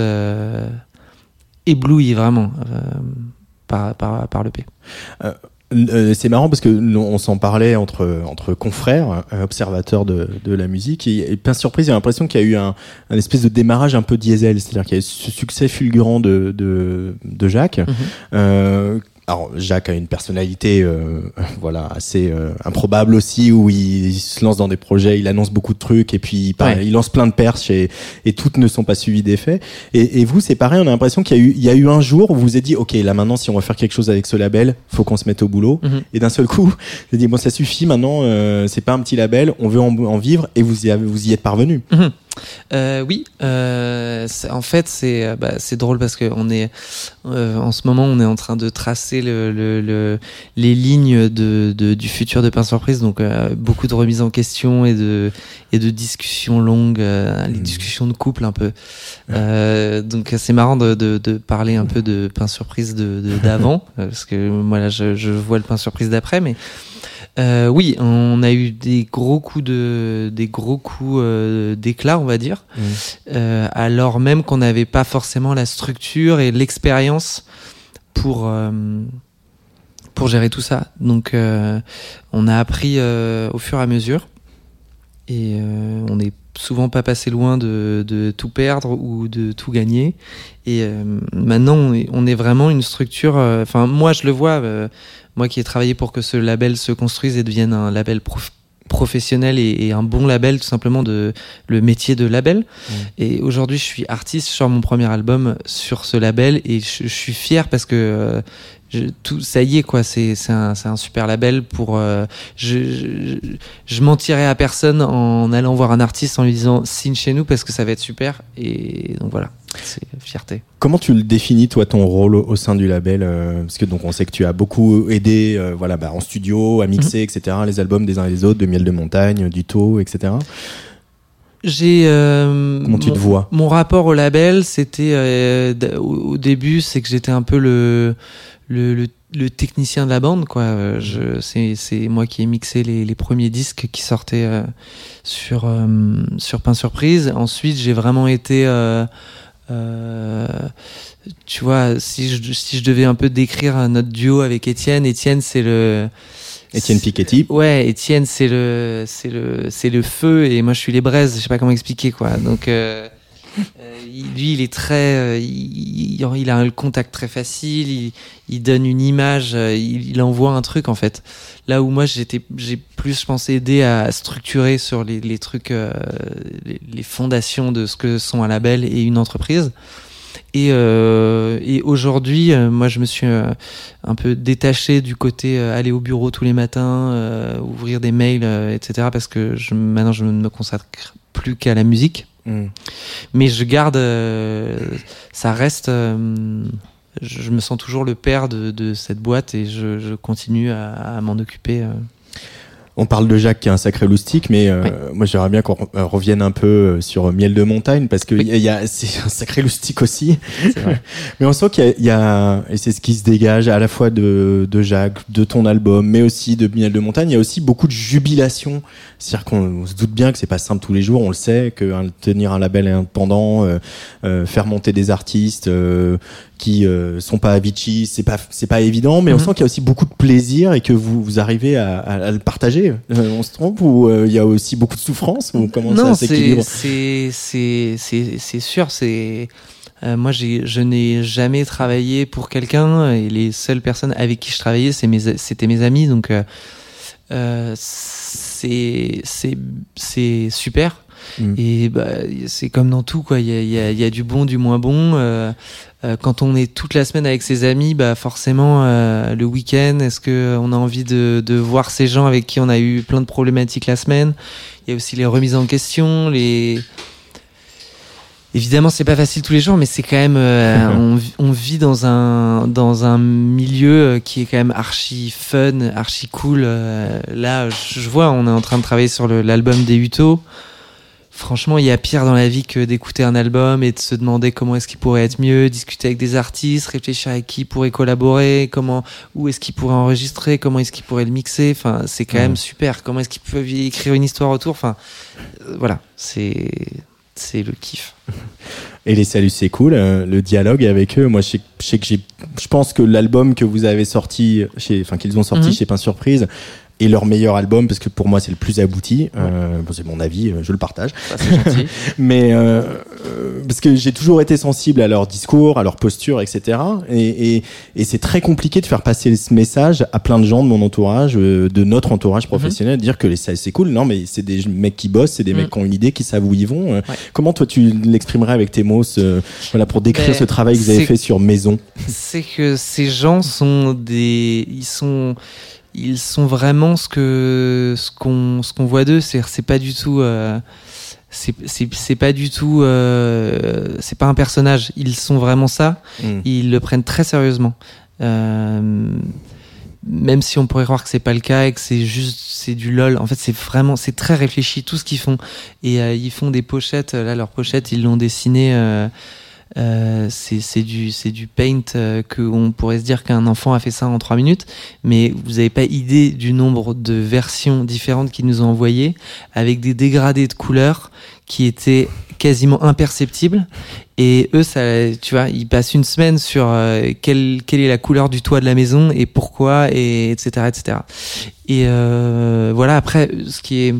[SPEAKER 4] éblouis vraiment par, par, par le P.
[SPEAKER 2] Euh, c'est marrant parce que nous, on s'en parlait entre entre confrères, euh, observateurs de, de la musique et, et plein de surprises. J'ai l'impression qu'il y a eu un, un espèce de démarrage un peu diesel, c'est-à-dire qu'il y a eu ce succès fulgurant de de, de Jacques. Euh, alors Jacques a une personnalité, euh, *laughs* voilà, assez euh, improbable aussi, où il, il se lance dans des projets, il annonce beaucoup de trucs et puis il, par-
[SPEAKER 4] Ouais.
[SPEAKER 2] il lance plein de perches et, et toutes ne sont pas suivies d'effets. Et, et vous, c'est pareil, on a l'impression qu'il y a eu, il y a eu un jour où vous vous êtes dit, ok, là maintenant, si on veut faire quelque chose avec ce label, faut qu'on se mette au boulot.
[SPEAKER 4] Mhm.
[SPEAKER 2] Et d'un seul coup, vous avez dit, bon, ça suffit, maintenant, euh, c'est pas un petit label, on veut en, en vivre, et vous y, avez, vous y êtes parvenu.
[SPEAKER 4] Mhm. Euh, oui, euh, en fait c'est euh, bah, c'est drôle parce que on est euh, en ce moment on est en train de tracer le, le, le- les lignes de, de- du futur de Pain Surprise. Donc euh, beaucoup de remises en question et de et de discussions longues, euh, les discussions de couple un peu. Euh, donc c'est marrant de, de, de parler un peu de Pain Surprise de de- d'avant *laughs* parce que moi là je, je vois le Pain Surprise d'après mais euh, oui, on a eu des gros coups de, des gros coups euh, d'éclat, on va dire, Euh, alors même qu'on n'avait pas forcément la structure et l'expérience pour pour gérer tout ça. Donc, on a appris au fur et à mesure. Et on n'est souvent pas passé loin de, de tout perdre ou de tout gagner. Et maintenant, on est, on est vraiment une structure. Enfin, moi, je le vois. Moi qui ai travaillé pour que ce label se construise et devienne un label prof- professionnel et, et un bon label, tout simplement de le métier de label. Et aujourd'hui, je suis artiste, je sors mon premier album sur ce label et je, je suis fier parce que euh, je, tout, ça y est quoi, c'est c'est un, c'est un super label pour. euh, je, je, je mentirais à personne en allant voir un artiste en lui disant signe chez nous parce que ça va être super. Et donc voilà, c'est fierté.
[SPEAKER 2] Comment tu le définis, toi, ton rôle au, sein du label euh, Parce que donc on sait que tu as beaucoup aidé, euh, voilà, bah, en studio, à mixer, etc. Les albums des uns et des autres, de Miel de Montagne, du Taux, etc.
[SPEAKER 4] J'ai euh,
[SPEAKER 2] Comment tu
[SPEAKER 4] mon-
[SPEAKER 2] te vois?
[SPEAKER 4] Mon rapport au label, c'était euh, au, au début, c'est que j'étais un peu le le, le le technicien de la bande quoi je c'est c'est moi qui ai mixé les, les premiers disques qui sortaient euh, sur euh, sur Pain Surprise ensuite j'ai vraiment été euh, tu vois si je si je devais un peu décrire notre duo avec Étienne Étienne c'est le
[SPEAKER 2] Étienne Piketty.
[SPEAKER 4] Ouais, Étienne, c'est le, c'est le, c'est le feu et moi je suis les braises. Je sais pas comment expliquer quoi. Donc euh, euh, lui, il est très, euh, il, a le contact très facile. Il, donne une image, euh, il, envoie un truc en fait. Là où moi j'étais, j'ai plus, je pense, aidé à structurer sur les, trucs, les, fondations de ce que sont un label et une entreprise. Et, aujourd'hui, moi, je me suis un peu détaché du côté aller au bureau tous les matins, ouvrir des mails, etc. Parce que maintenant, je ne me consacre plus qu'à la musique.
[SPEAKER 2] Mm.
[SPEAKER 4] Mais je garde, euh, ça reste. euh, je, me sens toujours le père de, cette boîte et je, continue à, à m'en occuper. euh.
[SPEAKER 2] On parle de Jacques qui est un sacré loustique, mais euh,
[SPEAKER 4] Oui.
[SPEAKER 2] moi j'aimerais bien qu'on euh, revienne un peu euh, sur Miel de Montagne parce que
[SPEAKER 4] Oui.
[SPEAKER 2] y a- c'est un sacré loustique aussi.
[SPEAKER 4] Vrai. *laughs*
[SPEAKER 2] Mais on sent qu'il y y a- et c'est ce qui se dégage à la fois de, de Jacques, de ton album, mais aussi de Miel de Montagne. Il y a aussi beaucoup de jubilation. C'est-à-dire qu'on on se doute bien que c'est pas simple tous les jours. On le sait que hein, tenir un label indépendant, euh, euh, faire monter des artistes euh, qui euh, sont pas Avicii, c'est pas c'est pas évident. Mais on
[SPEAKER 4] Mhm.
[SPEAKER 2] sent qu'il y a aussi beaucoup de plaisir et que vous vous arrivez à, à- à le partager. Euh, on se trompe ou euh, il y a aussi beaucoup de souffrance ou comment
[SPEAKER 4] non,
[SPEAKER 2] ça s'équilibre
[SPEAKER 4] c'est c'est c'est c'est sûr. C'est euh, moi j'ai je n'ai jamais travaillé pour quelqu'un et les seules personnes avec qui je travaillais c'est mes c'était mes amis donc euh, c'est c'est c'est super.
[SPEAKER 2] Mm.
[SPEAKER 4] Et bah, c'est comme dans tout, quoi. Il y a, il y, a, il y a du bon, du moins bon. Euh, euh, quand on est toute la semaine avec ses amis, bah forcément, euh, le week-end, est-ce que on a envie de, de voir ces gens avec qui on a eu plein de problématiques la semaine? Il y a aussi les remises en question, les Évidemment, c'est pas facile tous les jours, mais c'est quand même. euh, *laughs* on, vi- on vit dans un dans un milieu euh, qui est quand même archi fun, archi cool. Euh, là, je vois, on est en train de travailler sur l'album des Uto. Franchement, il y a pire dans la vie que d'écouter un album et de se demander comment est-ce qu'il pourrait être mieux, discuter avec des artistes, réfléchir avec qui pourrait collaborer, comment, où est-ce qu'il pourrait enregistrer, comment est-ce qu'il pourrait le mixer. Enfin, c'est quand même super. Comment est-ce qu'ils peuvent écrire une histoire autour. Enfin, euh, voilà, c'est c'est le kiff.
[SPEAKER 2] Et les saluts, c'est cool. euh, le dialogue avec eux, moi, je sais, je sais que j'ai, je pense que l'album que vous avez sorti, chez, enfin qu'ils ont sorti
[SPEAKER 4] Mhm.
[SPEAKER 2] chez Pain Surprise, est leur meilleur album parce que pour moi c'est le plus abouti. Euh, bon, c'est mon avis, euh, je le partage.
[SPEAKER 4] Gentil. *laughs*
[SPEAKER 2] Mais euh, euh, parce que j'ai toujours été sensible à leur discours, à leur posture, etc. Et, et, et c'est très compliqué de faire passer ce message à plein de gens de mon entourage, euh, de notre entourage professionnel, de dire que les c'est cool. Non, mais c'est des mecs qui bossent, c'est des
[SPEAKER 4] Mhm.
[SPEAKER 2] mecs qui ont une idée, qui savent où ils vont.
[SPEAKER 4] Ouais.
[SPEAKER 2] Comment toi tu l'exprimerais avec tes mots, ce, voilà, pour décrire
[SPEAKER 4] Ben,
[SPEAKER 2] ce travail que vous avez fait sur Maison?
[SPEAKER 4] C'est que ces gens sont des ils sont ils sont vraiment ce que ce qu'on ce qu'on voit d'eux. C'est c'est pas du tout euh, c'est c'est pas du tout euh, c'est pas un personnage. Ils sont vraiment ça.
[SPEAKER 2] Mm.
[SPEAKER 4] ils le prennent très sérieusement. Euh, même si on pourrait croire que c'est pas le cas et que c'est juste c'est du lol. En fait c'est vraiment c'est très réfléchi tout ce qu'ils font. Et euh, ils font des pochettes. Là leurs pochettes ils l'ont dessiné euh, c'est du du paint euh, que on pourrait se dire qu'un enfant a fait ça en trois minutes, mais vous n'avez pas idée du nombre de versions différentes qu'ils nous ont envoyées avec des dégradés de couleurs qui étaient quasiment imperceptibles. Et eux, ça, tu vois, ils passent une semaine sur euh, quelle, quelle est la couleur du toit de la maison et pourquoi, et etc., etc. Et euh, voilà. Après, ce qui est,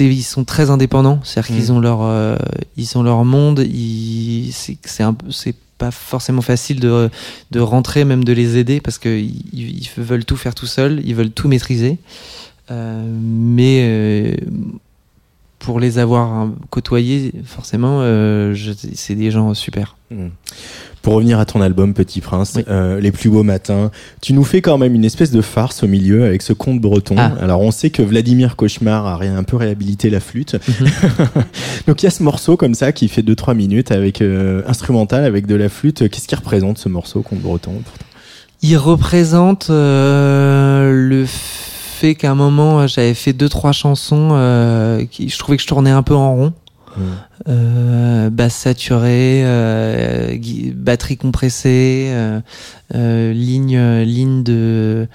[SPEAKER 4] ils sont très indépendants, c'est-à-dire qu'ils ont leur, euh, ils ont leur monde. Ils, c'est, un, c'est pas forcément facile de, de rentrer, même de les aider, parce que ils, ils veulent tout faire tout seuls, ils veulent tout maîtriser. Euh, mais euh, pour les avoir hein, côtoyés, forcément, euh, c'est des gens super.
[SPEAKER 2] Mm. Pour revenir à ton album Petit Prince,
[SPEAKER 4] Oui.
[SPEAKER 2] euh, Les plus beaux matins, tu nous fais quand même une espèce de farce au milieu avec ce conte breton.
[SPEAKER 4] Ah.
[SPEAKER 2] Alors on sait que Vladimir Cauchemar a un peu réhabilité la flûte.
[SPEAKER 4] Mhm. *laughs*
[SPEAKER 2] Donc il y a ce morceau comme ça qui fait 2-3 minutes avec euh, instrumental avec de la flûte. Qu'est-ce qui représente ce morceau conte breton
[SPEAKER 4] Il représente le fait qu'à un moment euh, j'avais fait deux trois chansons euh, qui je trouvais que je tournais un peu en rond. Euh, basse saturée, euh, batterie compressée, euh, ligne ligne de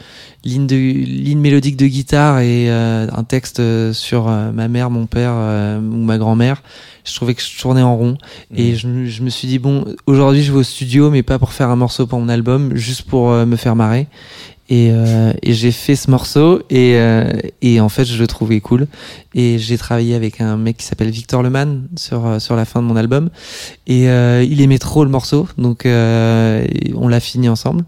[SPEAKER 4] ligne de ligne mélodique de guitare et un texte sur ma mère, mon père ou ma grand-mère. Je trouvais que je tournais en rond et je, me- je me suis dit bon aujourd'hui je vais au studio mais pas pour faire un morceau pour mon album, juste pour me faire marrer. Et, euh, et j'ai fait ce morceau et, euh, et en fait je le trouvais cool. Et j'ai travaillé avec un mec qui s'appelle Victor Leman sur euh, sur la fin de mon album. Et euh, il aimait trop le morceau. Donc euh, on l'a fini ensemble.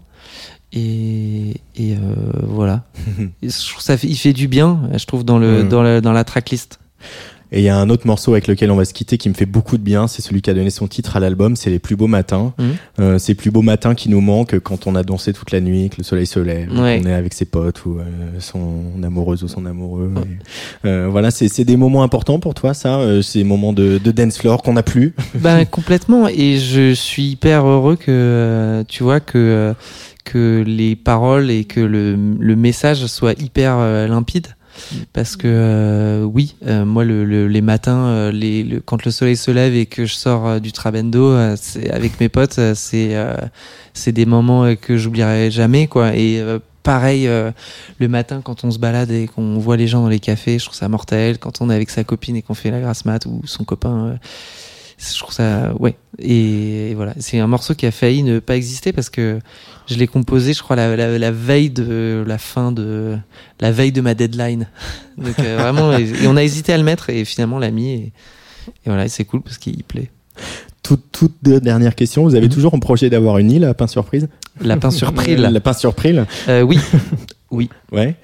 [SPEAKER 4] Et, et euh, voilà. *laughs* Je trouve ça fait, il fait du bien je trouve dans le dans la dans la tracklist
[SPEAKER 2] Et il y a un autre morceau avec lequel on va se quitter qui me fait beaucoup de bien, c'est celui qui a donné son titre à l'album, c'est Les plus beaux matins.
[SPEAKER 4] Mhm.
[SPEAKER 2] Euh, ces plus beaux matins qui nous manquent quand on a dansé toute la nuit, que le soleil se lève,
[SPEAKER 4] Ouais.
[SPEAKER 2] qu'on est avec ses potes ou euh, son amoureuse ou son amoureux. Et, euh, voilà, c'est des moments importants pour toi, ça, euh, ces moments de, de dance floor qu'on n'a plus? *laughs*
[SPEAKER 4] Ben complètement et je suis hyper heureux que tu vois que que les paroles et que le, le message soit hyper euh, limpide parce que euh, oui euh, moi le, le- les matins euh, les, le- quand le soleil se lève et que je sors euh, du trabendo euh, c'est avec mes potes c'est c'est des moments que j'oublierai jamais quoi. Et pareil euh, le matin quand on se balade et qu'on voit les gens dans les cafés je trouve ça mortel. Quand on est avec sa copine et qu'on fait la grasse mat ou son copain euh, je trouve ça ouais. Et, et voilà. C'est un morceau qui a failli ne pas exister parce que je l'ai composé je crois la, la, la veille de la fin de la veille de ma deadline. *laughs* Donc euh, vraiment et, et on a hésité à le mettre et finalement on l'a mis et, et voilà c'est cool parce qu'il plaît.
[SPEAKER 2] Toute, toute dernière question, vous avez toujours en projet d'avoir une île à Pain Surprise?
[SPEAKER 4] Lapin surpris
[SPEAKER 2] La Pain *laughs* Surprise.
[SPEAKER 4] Euh, oui. *laughs* Oui.
[SPEAKER 2] Ouais.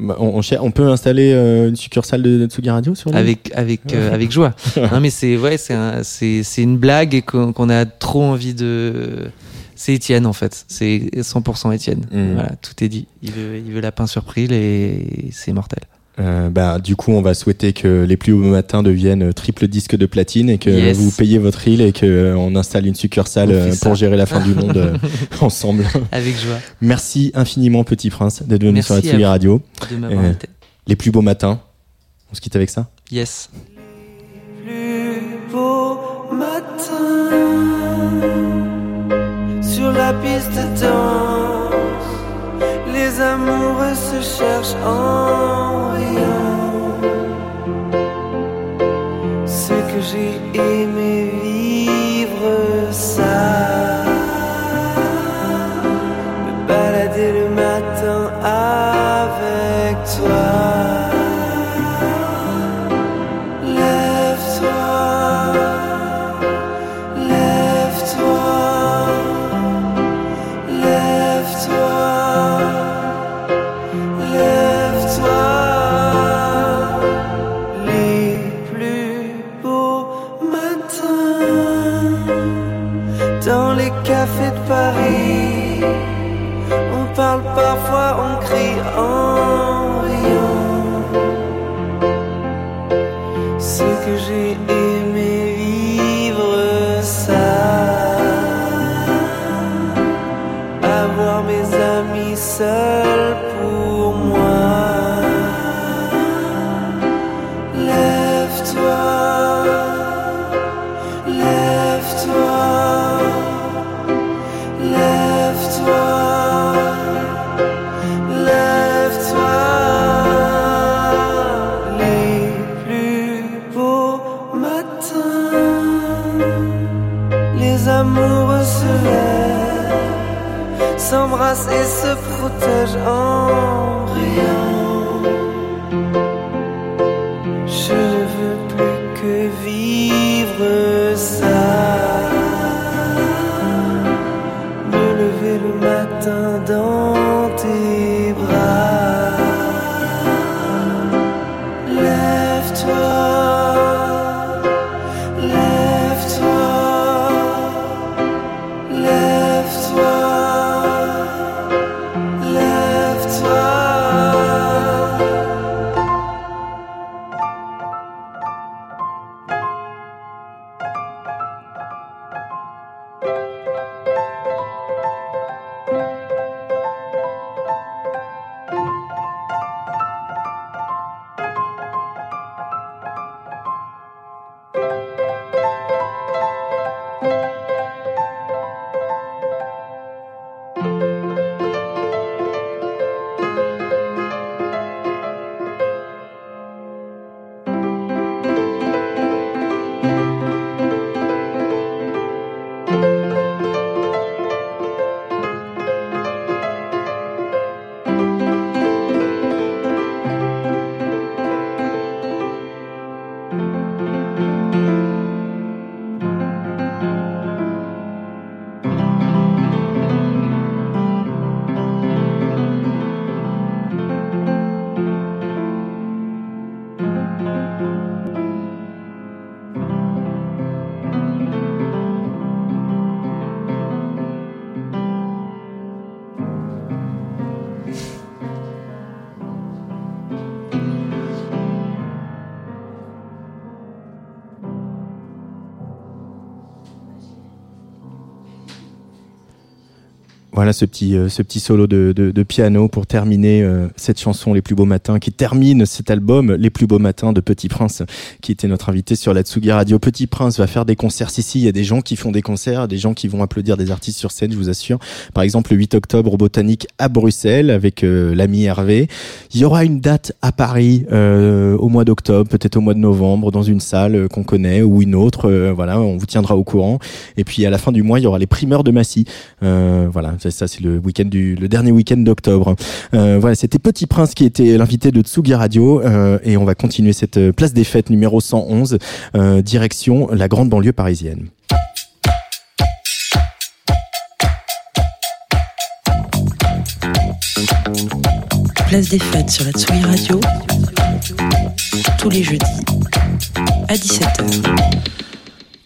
[SPEAKER 2] Bah, On, on, cher- on peut installer euh, une succursale de, de Tsugi Radio sur
[SPEAKER 4] avec avec euh, avec joie. *laughs* Non mais c'est ouais c'est un, c'est c'est une blague et qu'on a trop envie de c'est Étienne en fait. C'est 100% Étienne.
[SPEAKER 2] Mm.
[SPEAKER 4] voilà tout est dit. Il veut il veut lapin surpris et c'est mortel
[SPEAKER 2] Euh, bah, du coup, on va souhaiter que les plus hauts matins deviennent triple disque de platine et que
[SPEAKER 4] Yes.
[SPEAKER 2] vous payez votre île et que euh, on installe une succursale euh, pour gérer la fin du monde euh, *laughs* ensemble.
[SPEAKER 4] avec joie
[SPEAKER 2] Merci infiniment, Petit Prince, d'être venu sur la Tsugi. Radio.
[SPEAKER 4] de
[SPEAKER 2] Euh, Les plus beaux matins. On se quitte avec ça
[SPEAKER 4] yes
[SPEAKER 3] plus beau matin sur la piste de danse. Les amoureux se cherchent en riant. Ce que j'ai aimé vivre, ça. Protège en
[SPEAKER 2] Ce petit, euh, ce petit solo de, de, piano pour terminer euh, cette chanson Les plus beaux matins qui termine cet album Les plus beaux matins de Petit Prince qui était notre invité sur la Tsugi Radio. Petit Prince va faire des concerts ici. Il y a des gens qui font des concerts, des gens qui vont applaudir des artistes sur scène, je vous assure. Par exemple, le 8 octobre au Botanique à Bruxelles avec euh, l'ami Hervé. Il y aura une date à Paris au mois d'octobre, peut-être au mois de novembre, dans une salle qu'on connaît ou une autre. Voilà, on vous tiendra au courant. Et puis à la fin du mois, il y aura les primeurs de Massy. Voilà, ça, c'est le dernier week-end d'octobre. Euh, voilà, c'était Petit Prince qui était l'invité de Tsugi Radio euh, et on va continuer cette euh, place des fêtes numéro 111, euh, direction la grande banlieue parisienne.
[SPEAKER 1] Place des fêtes sur la Tsugi Radio. Tous les jeudis à 17h.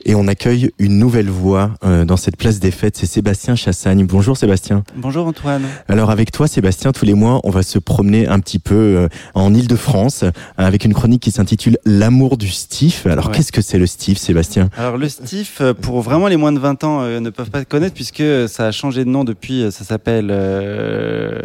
[SPEAKER 2] Et on accueille une nouvelle voix euh, dans cette place des fêtes, c'est Sébastien Chassagne. Bonjour Sébastien.
[SPEAKER 7] Bonjour Antoine.
[SPEAKER 2] Alors avec toi Sébastien, tous les mois, on va se promener un petit peu euh, en Île-de-France euh, avec une chronique qui s'intitule L'amour du Stif. Alors
[SPEAKER 7] Ouais.
[SPEAKER 2] qu'est-ce que c'est le Stif Sébastien?
[SPEAKER 7] Alors le STIF, pour vraiment les moins de 20 ans, euh, ne peuvent pas connaître puisque ça a changé de nom depuis, ça s'appelle euh,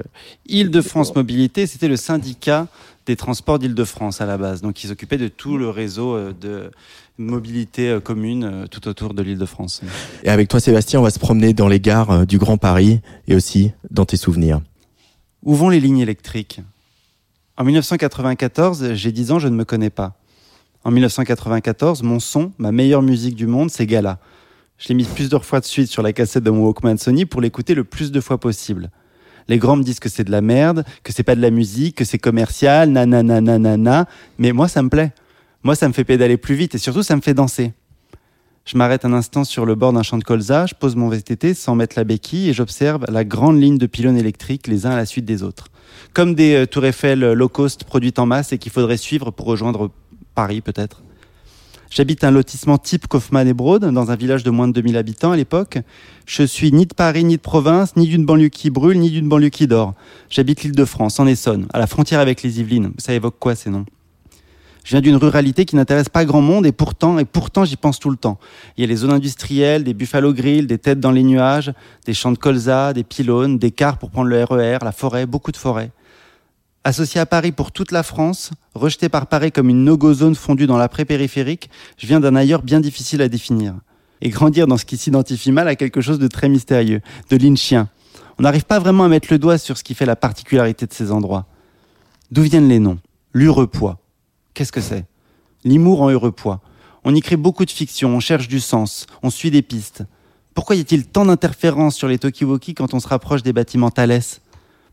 [SPEAKER 7] Île-de-France Mobilité. C'était le syndicat des transports d'Île-de-France à la base. Donc ils s'occupaient de tout le réseau euh, de mobilité euh, commune euh, tout autour de l'Île-de-France.
[SPEAKER 2] Et avec toi Sébastien, on va se promener dans les gares du Grand Paris et aussi dans tes souvenirs.
[SPEAKER 7] Où vont les lignes électriques? En 1994, j'ai 10 ans, je ne me connais pas. En 1994, mon son, ma meilleure musique du monde, c'est Gala. Je l'ai mis plusieurs fois de suite sur la cassette de mon Walkman Sony pour l'écouter le plus de fois possible. Les grands me disent que c'est de la merde, que c'est pas de la musique, que c'est commercial, nanana, nanana, mais moi ça me plaît. Moi ça me fait pédaler plus vite et surtout ça me fait danser. Je m'arrête un instant sur le bord d'un champ de colza, je pose mon VTT sans mettre la béquille et j'observe la grande ligne de pylônes électriques les uns à la suite des autres. Comme des euh, tours Eiffel euh, low cost produites en masse et qu'il faudrait suivre pour rejoindre Paris peut-être. J'habite un lotissement type Kaufmann et Broad, dans un village de moins de 2000 habitants à l'époque. Je suis ni de Paris, ni de province, ni d'une banlieue qui brûle, ni d'une banlieue qui dort. J'habite l'île de France, en Essonne, à la frontière avec les Yvelines. Ça évoque quoi ces noms? Je viens d'une ruralité qui n'intéresse pas grand monde et pourtant, et pourtant j'y pense tout le temps. Il y a les zones industrielles, des Buffalo Grill, des têtes dans les nuages, des champs de colza, des pylônes, des cars pour prendre le RER, la forêt, beaucoup de forêts. Associé à Paris pour toute la France, rejeté par Paris comme une no-go zone fondue dans l'après-périphérique, je viens d'un ailleurs bien difficile à définir. Et grandir dans ce qui s'identifie mal à quelque chose de très mystérieux, de lynchien. On n'arrive pas vraiment à mettre le doigt sur ce qui fait la particularité de ces endroits. D'où viennent les noms? L'Urepoix. Qu'est-ce que c'est? L'Imour en Urepoix. On y crée beaucoup de fiction, on cherche du sens, on suit des pistes. Pourquoi y a-t-il tant d'interférences sur les Tokiwoki quand on se rapproche des bâtiments Thalès?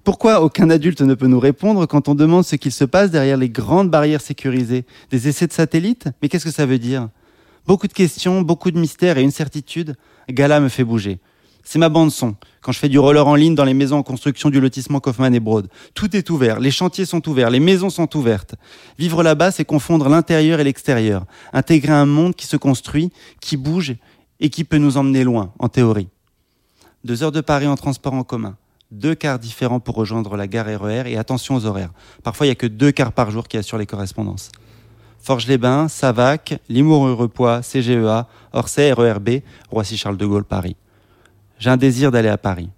[SPEAKER 7] Pourquoi aucun adulte ne peut nous répondre quand on demande ce qu'il se passe derrière les grandes barrières sécurisées Des essais de satellites? Mais qu'est-ce que ça veut dire? Beaucoup de questions, beaucoup de mystères et une certitude. Gala me fait bouger. C'est ma bande son. Quand je fais du roller en ligne dans les maisons en construction du lotissement Kaufmann et Broad. Tout est ouvert, les chantiers sont ouverts, les maisons sont ouvertes. Vivre là-bas, c'est confondre l'intérieur et l'extérieur. Intégrer un monde qui se construit, qui bouge et qui peut nous emmener loin, en théorie. Deux heures de Paris en transport en commun. Deux cars différents pour rejoindre la gare RER et attention aux horaires. Parfois, il n'y a que deux cars par jour qui assurent les correspondances. Forges-les-Bains, Savac, Limours-Repoix, CGEA, Orsay, RERB, Roissy-Charles de Gaulle, Paris. J'ai un désir d'aller à Paris.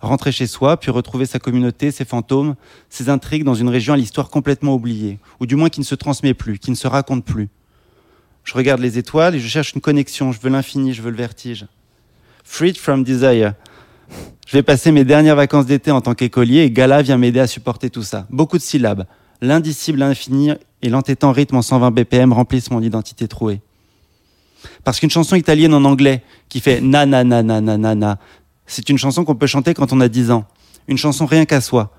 [SPEAKER 7] Rentrer chez soi, puis retrouver sa communauté, ses fantômes, ses intrigues dans une région à l'histoire complètement oubliée, ou du moins qui ne se transmet plus, qui ne se raconte plus. Je regarde les étoiles et je cherche une connexion, je veux l'infini, je veux le vertige. Freed from desire. Je vais passer mes dernières vacances d'été en tant qu'écolier et Gala vient m'aider à supporter tout ça. Beaucoup de syllabes. L'indicible infini et l'entêtant rythme en 120 BPM remplissent mon identité trouée. Parce qu'une chanson italienne en anglais qui fait na na na na na na na, c'est une chanson qu'on peut chanter quand on a 10 ans. Une chanson rien qu'à soi.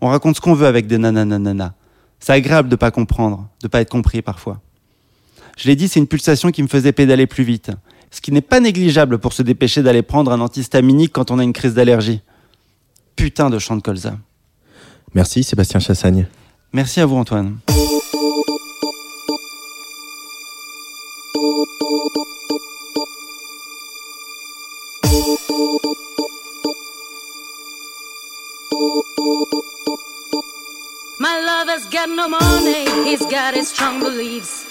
[SPEAKER 7] On raconte ce qu'on veut avec des nananana. C'est agréable de pas comprendre, de pas être compris parfois. Je l'ai dit, c'est une pulsation qui me faisait pédaler plus vite. Ce qui n'est pas négligeable pour se dépêcher d'aller prendre un antihistaminique quand on a une crise d'allergie. Putain de chant de colza.
[SPEAKER 2] Merci Sébastien Chassagne.
[SPEAKER 7] Merci à vous Antoine.
[SPEAKER 5] My lover's got no money, he's got his strong beliefs.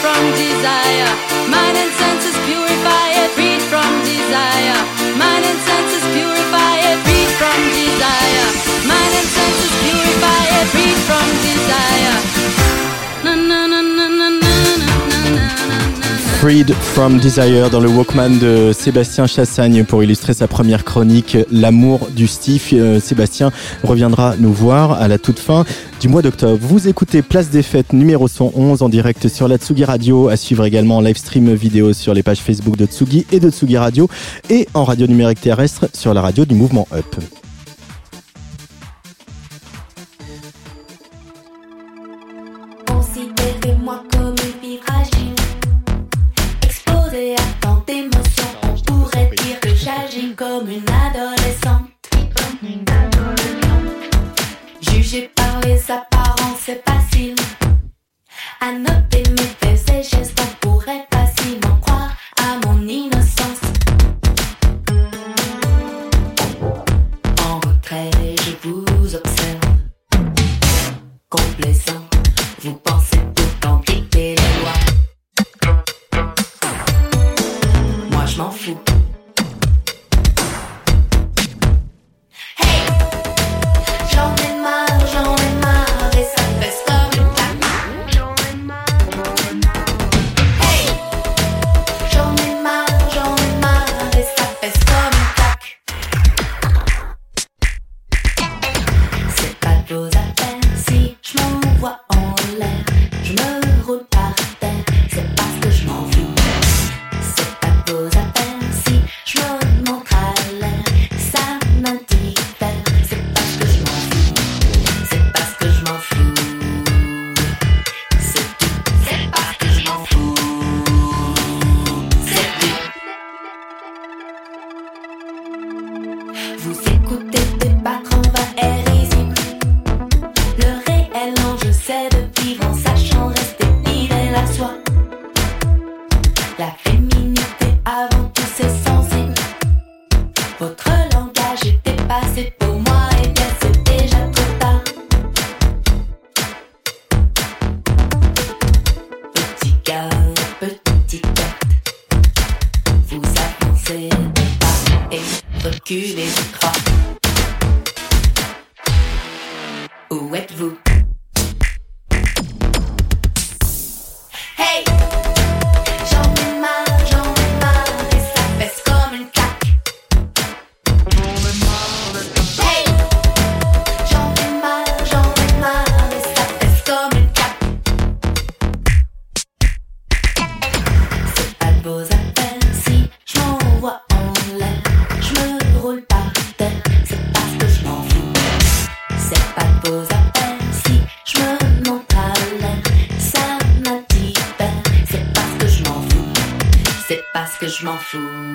[SPEAKER 5] from desire, mind and senses purify it, freed from desire, mind and senses purify it, freed from desire, mind and senses purify it, freed from desire. Na na na na
[SPEAKER 2] Freed from Desire dans le Walkman de Sébastien Chassagne pour illustrer sa première chronique L'amour du Steve. Euh, Sébastien reviendra nous voir à la toute fin du mois d'octobre. Vous écoutez Place des Fêtes numéro 111 en direct sur la Tsugi Radio, à suivre également en live stream vidéo sur les pages Facebook de Tsugi et de Tsugi Radio et en radio numérique terrestre sur la radio du mouvement Up.
[SPEAKER 8] J'agis comme une adolescente. Jugé par les apparences, c'est facile. À noter mes faits et gestes, Où êtes-vous? Je m'en fous.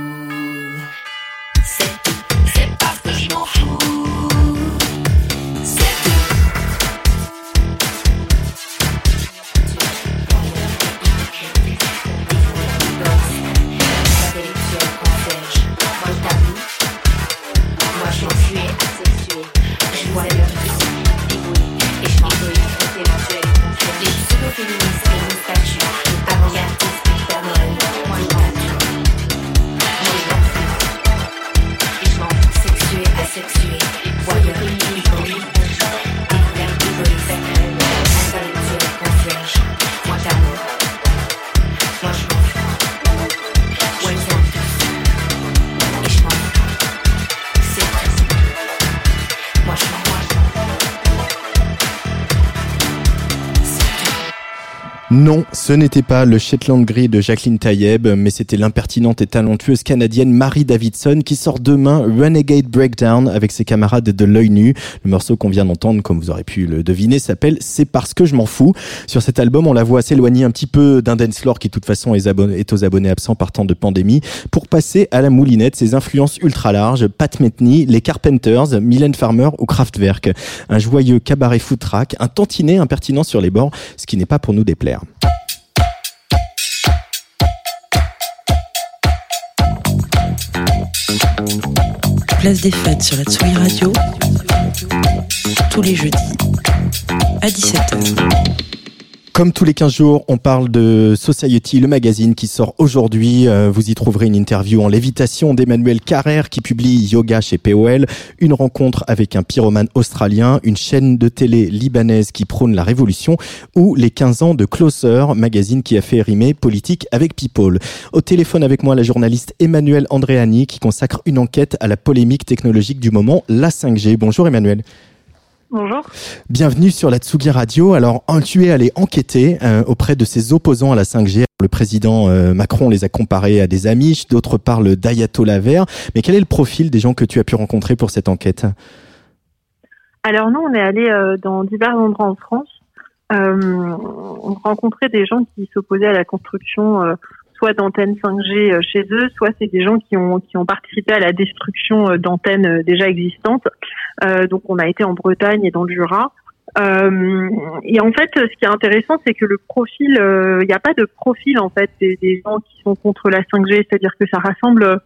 [SPEAKER 2] Non, ce n'était pas le Shetland Gris de Jacqueline Tayeb, mais c'était l'impertinente et talentueuse canadienne Marie Davidson qui sort demain Renegade Breakdown avec ses camarades de l'œil nu. Le morceau qu'on vient d'entendre, comme vous aurez pu le deviner, s'appelle C'est parce que je m'en fous. Sur cet album, on la voit s'éloigner un petit peu d'un dance qui de toute façon est, aux abonnés absents par temps de pandémie pour passer à la moulinette ses influences ultra larges, Pat Metheny, les Carpenters, Mylène Farmer ou Kraftwerk. Un joyeux cabaret footrack, un tantinet impertinent sur les bords, ce qui n'est pas pour nous déplaire.
[SPEAKER 1] Place des fêtes sur la Tsugi Radio. Tous les jeudis à 17h.
[SPEAKER 2] Comme tous les 15 jours, on parle de Society, le magazine qui sort aujourd'hui. Euh, vous y trouverez une interview en lévitation d'Emmanuel Carrère qui publie Yoga chez POL, une rencontre avec un pyromane australien, une chaîne de télé libanaise qui prône la révolution ou les 15 ans de Closer, magazine qui a fait rimer politique avec people. Au téléphone avec moi, la journaliste Emmanuel Andréani qui consacre une enquête à la polémique technologique du moment, la 5G. Bonjour Emmanuel.
[SPEAKER 9] Bonjour.
[SPEAKER 2] Bienvenue sur la Tsugi Radio. Alors, tu es allé enquêter euh, auprès de ses opposants à la 5G. Le président euh, Macron les a comparés à des amis, d'autres parlent d'ayatollah vert. Mais quel est le profil des gens que tu as pu rencontrer pour cette enquête?
[SPEAKER 9] Alors nous, on est allé euh, dans divers endroits en France. On rencontrait des gens qui s'opposaient à la construction soit d'antennes 5G euh, chez eux, soit c'est des gens qui ont qui ont participé à la destruction d'antennes déjà existantes. Euh, donc on a été en Bretagne et dans le Jura. Euh, et en fait, ce qui est intéressant, c'est que le profil, euh, il n'y a pas de profil en fait des, des gens qui sont contre la 5G, c'est-à-dire que ça rassemble,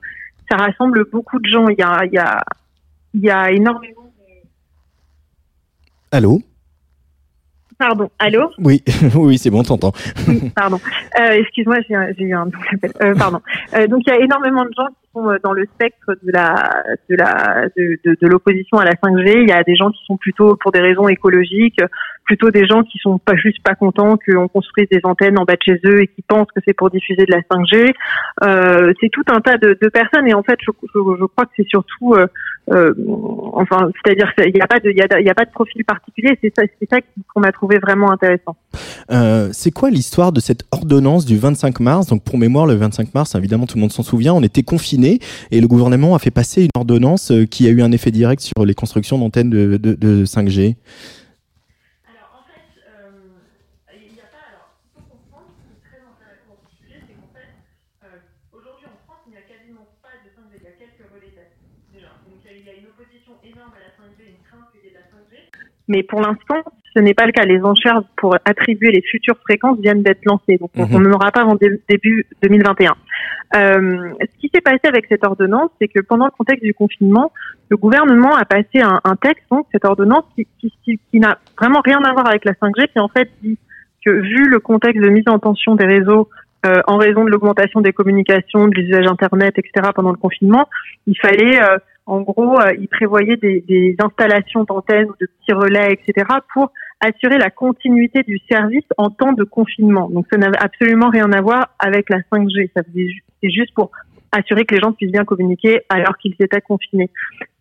[SPEAKER 9] ça rassemble beaucoup de gens. Il y a, il y a, il y a énormément.
[SPEAKER 2] Allô?
[SPEAKER 9] Pardon, allô?
[SPEAKER 2] Oui, *laughs* oui, c'est bon, t'entends.
[SPEAKER 9] Oui, pardon. Euh, Excuse-moi, j'ai eu un double appel. Pardon. Donc il y a énormément de gens qui sont euh, dans le spectre de la de la de, de, de l'opposition à la 5G. Il y a des gens qui sont plutôt pour des raisons écologiques, plutôt des gens qui sont pas juste pas contents qu'on construise des antennes en bas de chez eux et qui pensent que c'est pour diffuser de la 5G. Euh, c'est tout un tas de, de personnes et en fait je, je, je crois que c'est surtout euh, euh, enfin c'est-à-dire qu'il n'y a pas de il a, a pas de profil particulier. C'est ça c'est ça qu'on a trouvé vraiment intéressant.
[SPEAKER 2] Euh, c'est quoi l'histoire de cette ordonnance du 25 mars? Donc pour mémoire, le 25 mars, évidemment tout le monde s'en souvient, on était confinés et le gouvernement a fait passer une ordonnance euh, qui a eu un effet direct sur les constructions d'antennes de, de, de 5G.
[SPEAKER 9] Mais pour l'instant, ce n'est pas le cas. Les enchères pour attribuer les futures fréquences viennent d'être lancées. Donc, on-
[SPEAKER 2] Mhm.
[SPEAKER 9] on n'en aura pas avant dé- début 2021. Euh, ce qui s'est passé avec cette ordonnance, c'est que pendant le contexte du confinement, le gouvernement a passé un, un texte, donc cette ordonnance, qui, qui, qui- qui n'a vraiment rien à voir avec la 5G, qui en fait dit que vu le contexte de mise en tension des réseaux euh, en raison de l'augmentation des communications, de l'usage Internet, etc. pendant le confinement, il fallait, euh, en gros, euh, il prévoyait des, des installations d'antennes ou de petits relais, etc. pour assurer la continuité du service en temps de confinement. Donc ça n'avait absolument rien à voir avec la 5G. Ça c'est juste pour assurer que les gens puissent bien communiquer alors qu'ils étaient confinés.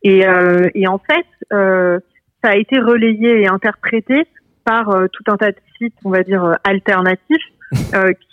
[SPEAKER 9] Et, euh, et en fait, euh, ça a été relayé et interprété par euh, tout un tas de sites, on va dire euh, alternatifs,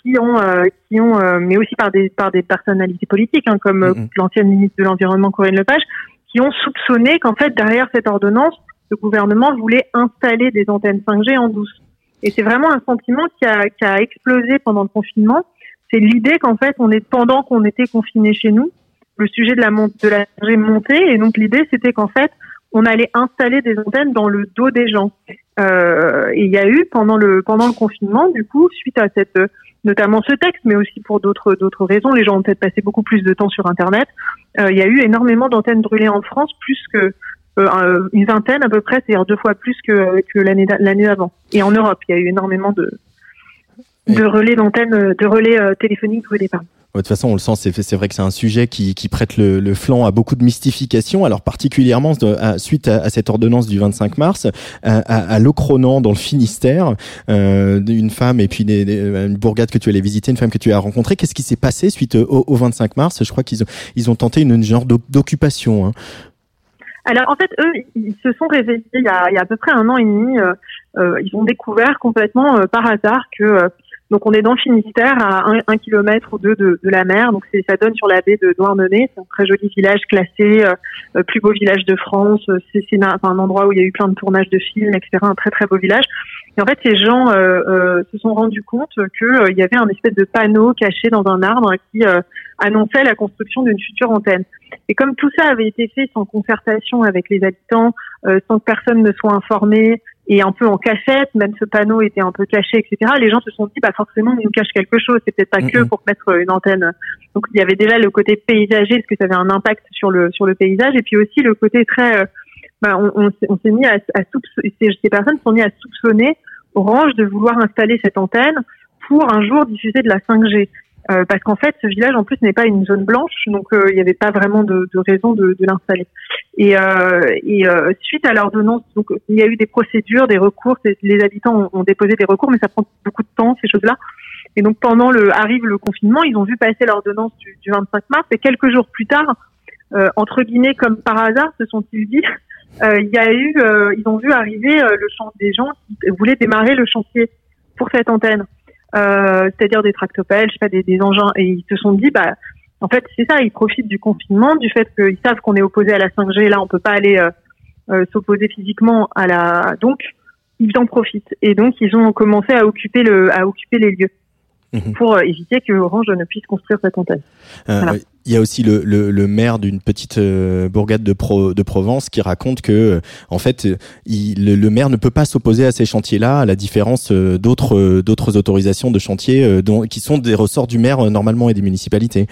[SPEAKER 9] qui ont, euh, qui ont, euh, mais aussi par des par des personnalités politiques, hein, comme euh, l'ancienne ministre de l'environnement Corinne Lepage, qui ont soupçonné qu'en fait derrière cette ordonnance, le gouvernement voulait installer des antennes 5G en douce. Et c'est vraiment un sentiment qui a, qui a explosé pendant le confinement c'est l'idée qu'en fait, on est pendant qu'on était confinés chez nous, le sujet de la de la 5G montait et donc l'idée c'était qu'en fait, on allait installer des antennes dans le dos des gens. Euh, et il y a eu pendant le pendant le confinement, du coup, suite à cette euh, notamment ce texte, mais aussi pour d'autres d'autres raisons, les gens ont peut-être passé beaucoup plus de temps sur Internet. Euh, il y a eu énormément d'antennes brûlées en France, plus que euh, un- une vingtaine à peu près, c'est-à-dire deux fois plus que, que l'année l'année d'avant. Et en Europe, il y a eu énormément de de relais d'antennes, de relais euh, téléphoniques brûlés. Pardon.
[SPEAKER 2] De toute façon, on le sent, c'est vrai que c'est un sujet qui, prête le, flanc à beaucoup de mystification. Alors particulièrement suite à, cette ordonnance du 25 mars, à, Locronan dans le Finistère, euh, une femme et puis des- une bourgade que tu allais visiter, une femme que tu as rencontrée. Qu'est-ce qui s'est passé suite au, au 25 mars? Je crois qu'ils ont, tenté une, genre d'oc- d'occupation. Hein.
[SPEAKER 9] Alors en fait, eux, ils se sont réveillés il y a, à peu près un an et demi. euh, euh, ils ont découvert complètement euh, par hasard que euh, donc on est dans le Finistère à un, un kilomètre ou deux de, de la mer. Donc ça donne sur la baie de Douarnenez. C'est un très joli village classé, euh, euh, plus beau village de France. Euh, C'est un, un endroit où il y a eu plein de tournages de films, etc. Un très très beau village. Et en fait, ces gens euh, euh, se sont rendus compte que euh, il y avait un espèce de panneau caché dans un arbre qui annonçait la construction d'une future antenne. Et comme tout ça avait été fait sans concertation avec les habitants, sans que personne ne soit informé et un peu en cachette, même ce panneau était un peu caché, etc. Les gens se sont dit, bah forcément, on nous cache quelque chose. C'est peut-être pas que pour mettre une antenne. Donc il y avait déjà le côté paysager, parce que ça avait un impact sur le sur le paysage, et puis aussi le côté très, euh, bah, on, on, s'est- on s'est mis à, à soupçonner, ces, ces personnes sont mis à soupçonner Orange de vouloir installer cette antenne pour un jour diffuser de la 5G. Euh, parce qu'en fait, ce village en plus n'est pas une zone blanche, donc euh, il n'y avait pas vraiment de, de raison de, de l'installer. Et, euh, et euh, suite à l'ordonnance, donc il y a eu des procédures, des recours. Les habitants ont, ont déposé des recours, mais ça prend beaucoup de temps ces choses-là. Et donc pendant le arrive le confinement, ils ont vu passer l'ordonnance du, du 25 mars, et quelques jours plus tard, euh, entre guillemets comme par hasard, se sont-ils dit, *laughs* il y a eu, ils ont vu arriver le champ des gens qui voulaient démarrer le chantier pour cette antenne euh, c'est-à-dire des tractopelles, je sais pas, des, engins, et ils se sont dit, bah, en fait, c'est ça, ils profitent du confinement, du fait qu'ils savent qu'on est opposé à la 5G, là, on peut pas aller euh, euh, s'opposer physiquement à la, donc ils en profitent, et donc ils ont commencé à occuper le, à occuper les lieux pour euh, éviter que Orange ne puisse construire cette antenne.
[SPEAKER 2] Euh,
[SPEAKER 9] Voilà.
[SPEAKER 2] Il y a aussi le, le, le maire d'une petite euh, bourgade de, Pro, de Provence qui raconte que, euh, en fait, il, le, le maire ne peut pas s'opposer à ces chantiers-là, à la différence d'autres d'autres autorisations de chantiers dont, qui sont des ressorts du maire normalement et des municipalités.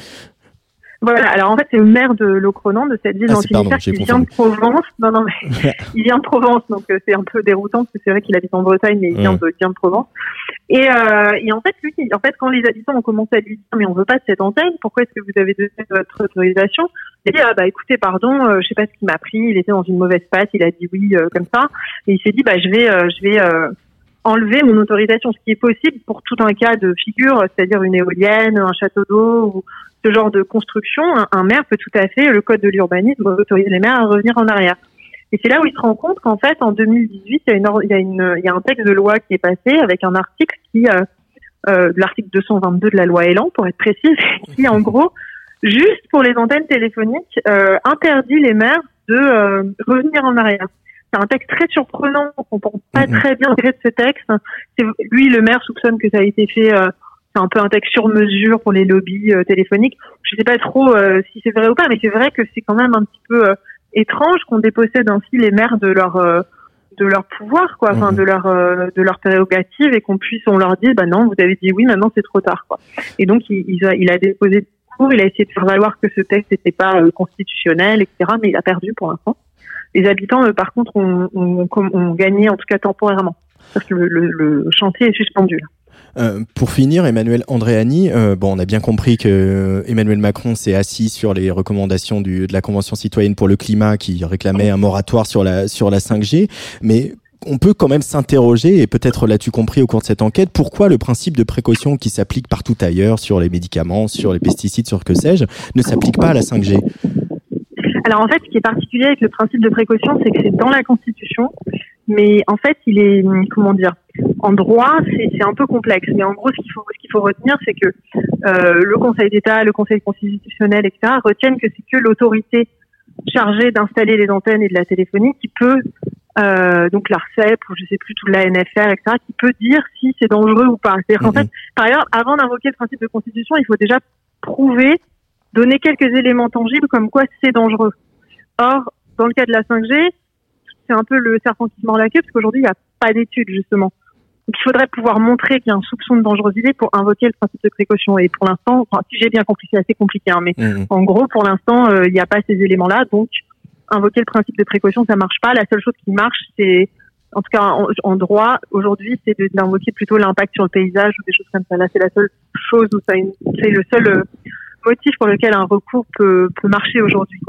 [SPEAKER 9] Voilà, alors en fait, c'est le maire de Locronan, de cette ville
[SPEAKER 2] Ah, pardon,
[SPEAKER 9] vient de Provence. Non, non, mais *laughs* il vient de Provence, donc c'est un peu déroutant, parce que c'est vrai qu'il habite en Bretagne, mais il vient,
[SPEAKER 2] Ouais.
[SPEAKER 9] de, il vient de Provence. Et, euh, et en fait, lui, en fait, quand les habitants ont commencé à lui dire, mais on veut pas de cette antenne, pourquoi est-ce que vous avez donné votre autorisation? Il a dit, ah bah écoutez, pardon, euh, je sais pas ce qui m'a pris, il était dans une mauvaise passe, il a dit oui euh, comme ça, et il s'est dit, bah je vais, euh, je vais euh, enlever mon autorisation, ce qui est possible pour tout un cas de figure, c'est-à-dire une éolienne, un château d'eau ou ce genre de construction, un, un maire peut tout à fait, le code de l'urbanisme autorise les maires à revenir en arrière. Et c'est là où il se rend compte qu'en fait, en 2018, il y, a une, or- il, y a une, il y a un texte de loi qui est passé avec un article qui, euh, euh, l'article 222 de la loi Elan, pour être précise, *laughs* qui en gros, juste pour les antennes téléphoniques, euh, interdit les maires de revenir en arrière. C'est un texte très surprenant, on comprend pas très bien le de ce texte. Lui, le maire soupçonne que ça a été fait, c'est un peu un texte sur mesure pour les lobbies euh, téléphoniques. Je sais pas trop euh, si c'est vrai ou pas, mais c'est vrai que c'est quand même un petit peu euh, étrange qu'on dépossède ainsi les maires de leur euh, de leur pouvoir, quoi, enfin de leur euh, de leur prérogative et qu'on puisse on leur dise bah non vous avez dit oui maintenant c'est trop tard quoi. Et donc il, il a, il a déposé des recours, il a essayé de faire valoir que ce texte n'était pas euh, constitutionnel etc. Mais il a perdu pour l'instant. Les habitants euh, par contre ont, ont, ont gagné en tout cas temporairement parce que le, le, le chantier est suspendu. Là.
[SPEAKER 2] Euh, pour finir, Emmanuel Andréani, euh, bon, on a bien compris que euh, Emmanuel Macron s'est assis sur les recommandations du, de la Convention citoyenne pour le climat qui réclamait un moratoire sur la, sur la 5G, mais on peut quand même s'interroger, et peut-être l'as-tu compris au cours de cette enquête, pourquoi le principe de précaution qui s'applique partout ailleurs, sur les médicaments, sur les pesticides, sur que sais-je, ne s'applique pas à la 5G
[SPEAKER 9] Alors en fait, ce qui est particulier avec le principe de précaution, c'est que c'est dans la Constitution, mais en fait, il est comment dire en droit, c'est un peu complexe. Mais en gros, ce qu'il faut ce qu'il faut retenir, c'est que euh, le Conseil d'État, le Conseil constitutionnel, etc., retiennent que c'est que l'autorité chargée d'installer les antennes et de la téléphonie qui peut euh, donc l'ARCEP ou je sais plus tout la NFR, etc., qui peut dire si c'est dangereux ou pas. C'est-à-dire qu'en
[SPEAKER 2] Mhm.
[SPEAKER 9] fait, par ailleurs, avant d'invoquer le principe de constitution, il faut déjà prouver, donner quelques éléments tangibles comme quoi c'est dangereux. Or, dans le cas de la 5G, c'est un peu le serpent qui se mord la queue parce qu'aujourd'hui, il n'y a pas d'études justement. Donc, il faudrait pouvoir montrer qu'il y a un soupçon de dangerosité pour invoquer le principe de précaution. Et pour l'instant, enfin, si j'ai bien compris, c'est assez compliqué, hein, mais
[SPEAKER 2] Mhm.
[SPEAKER 9] en gros, pour l'instant, euh, il n'y a pas ces éléments-là. Donc, invoquer le principe de précaution, ça marche pas. La seule chose qui marche, c'est, en tout cas en, en droit, aujourd'hui, c'est d'invoquer plutôt l'impact sur le paysage ou des choses comme ça. Là, c'est la seule chose où ça, c'est le seul euh, motif pour lequel un recours peut, peut marcher aujourd'hui.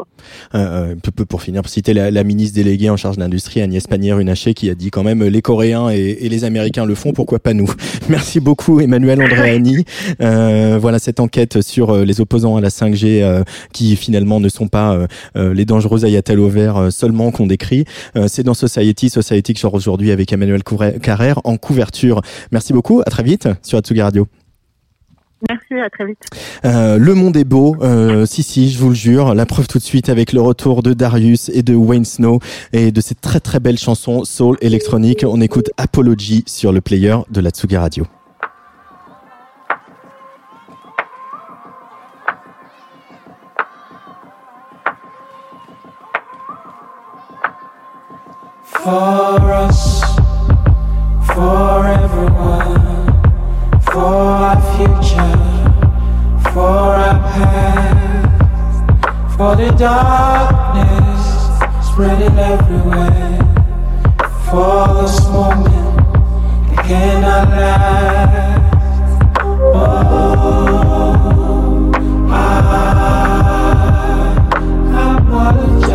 [SPEAKER 2] Euh, euh, pour finir, pour citer la, la ministre déléguée en charge de l'industrie, Agnès Pannier-Runacher, qui a dit quand même euh, les Coréens et, et les Américains le font, pourquoi pas nous? *laughs* Merci beaucoup Emmanuel Andréani. Euh, voilà cette enquête sur euh, les opposants à la 5G euh, qui finalement ne sont pas les dangereux ayatollahs au vert seulement qu'on décrit. C'est dans Society, Society que je aujourd'hui avec Emmanuel Carrère en couverture. Merci beaucoup, à très vite sur Atsugi Radio.
[SPEAKER 9] Merci, à très vite.
[SPEAKER 2] Euh, le monde est beau, euh, si si, je vous le jure. La preuve tout de suite avec le retour de Darius et de Wayne Snow et de cette très très belle chanson soul électronique. On écoute Apology sur le player de la Tsugi Radio.
[SPEAKER 6] For us, the darkness spreading everywhere, for this moment that cannot last. Oh, I apologize.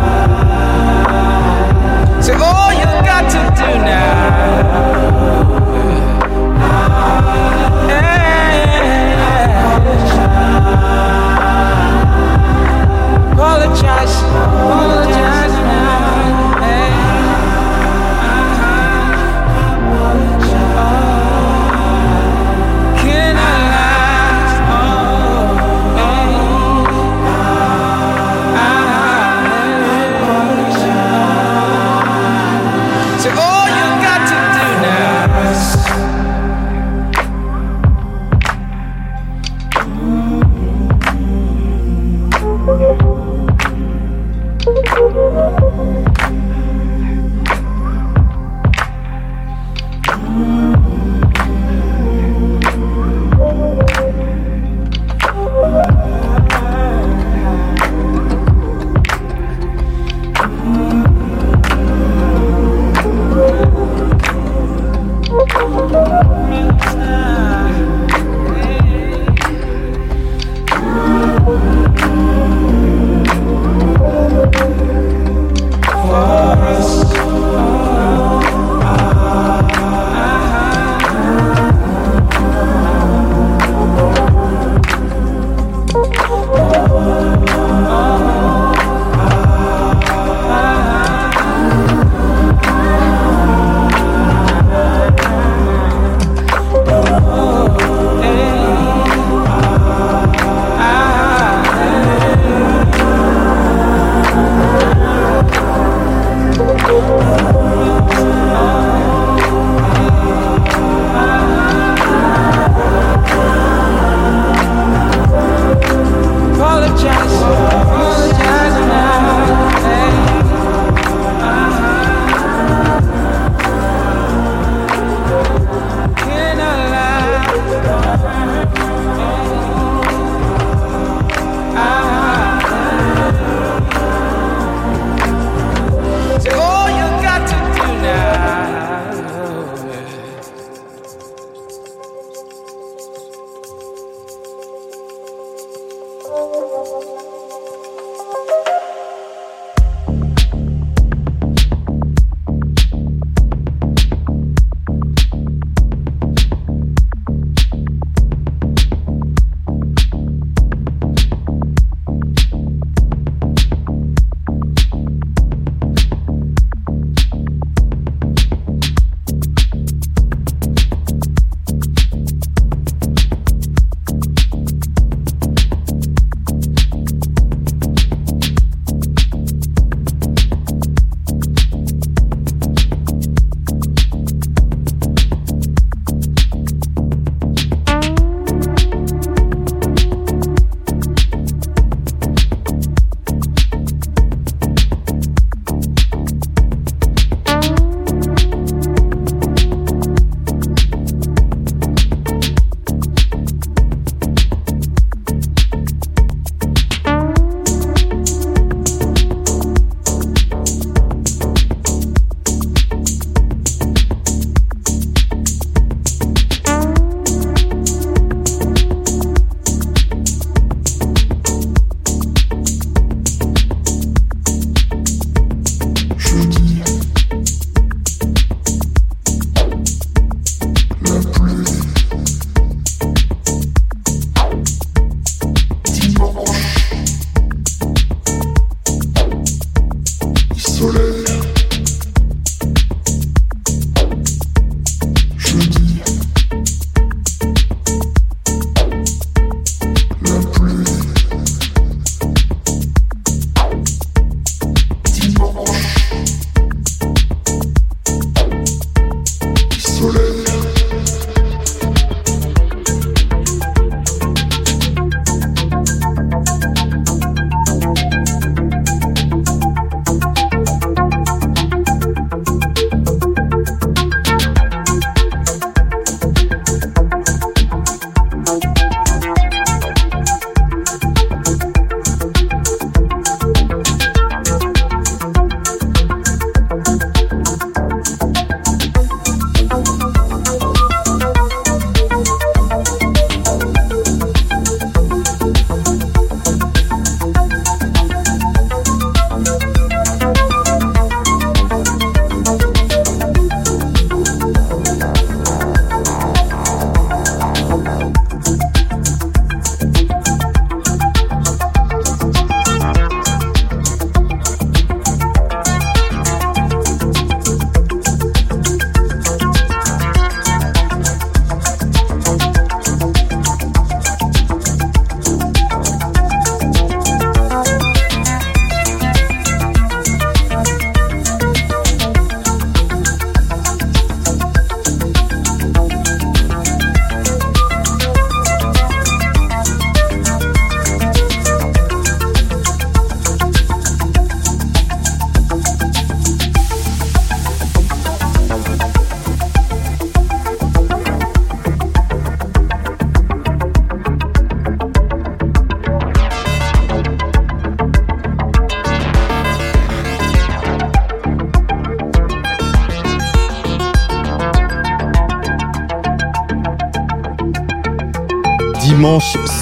[SPEAKER 6] apologize,
[SPEAKER 2] apologize.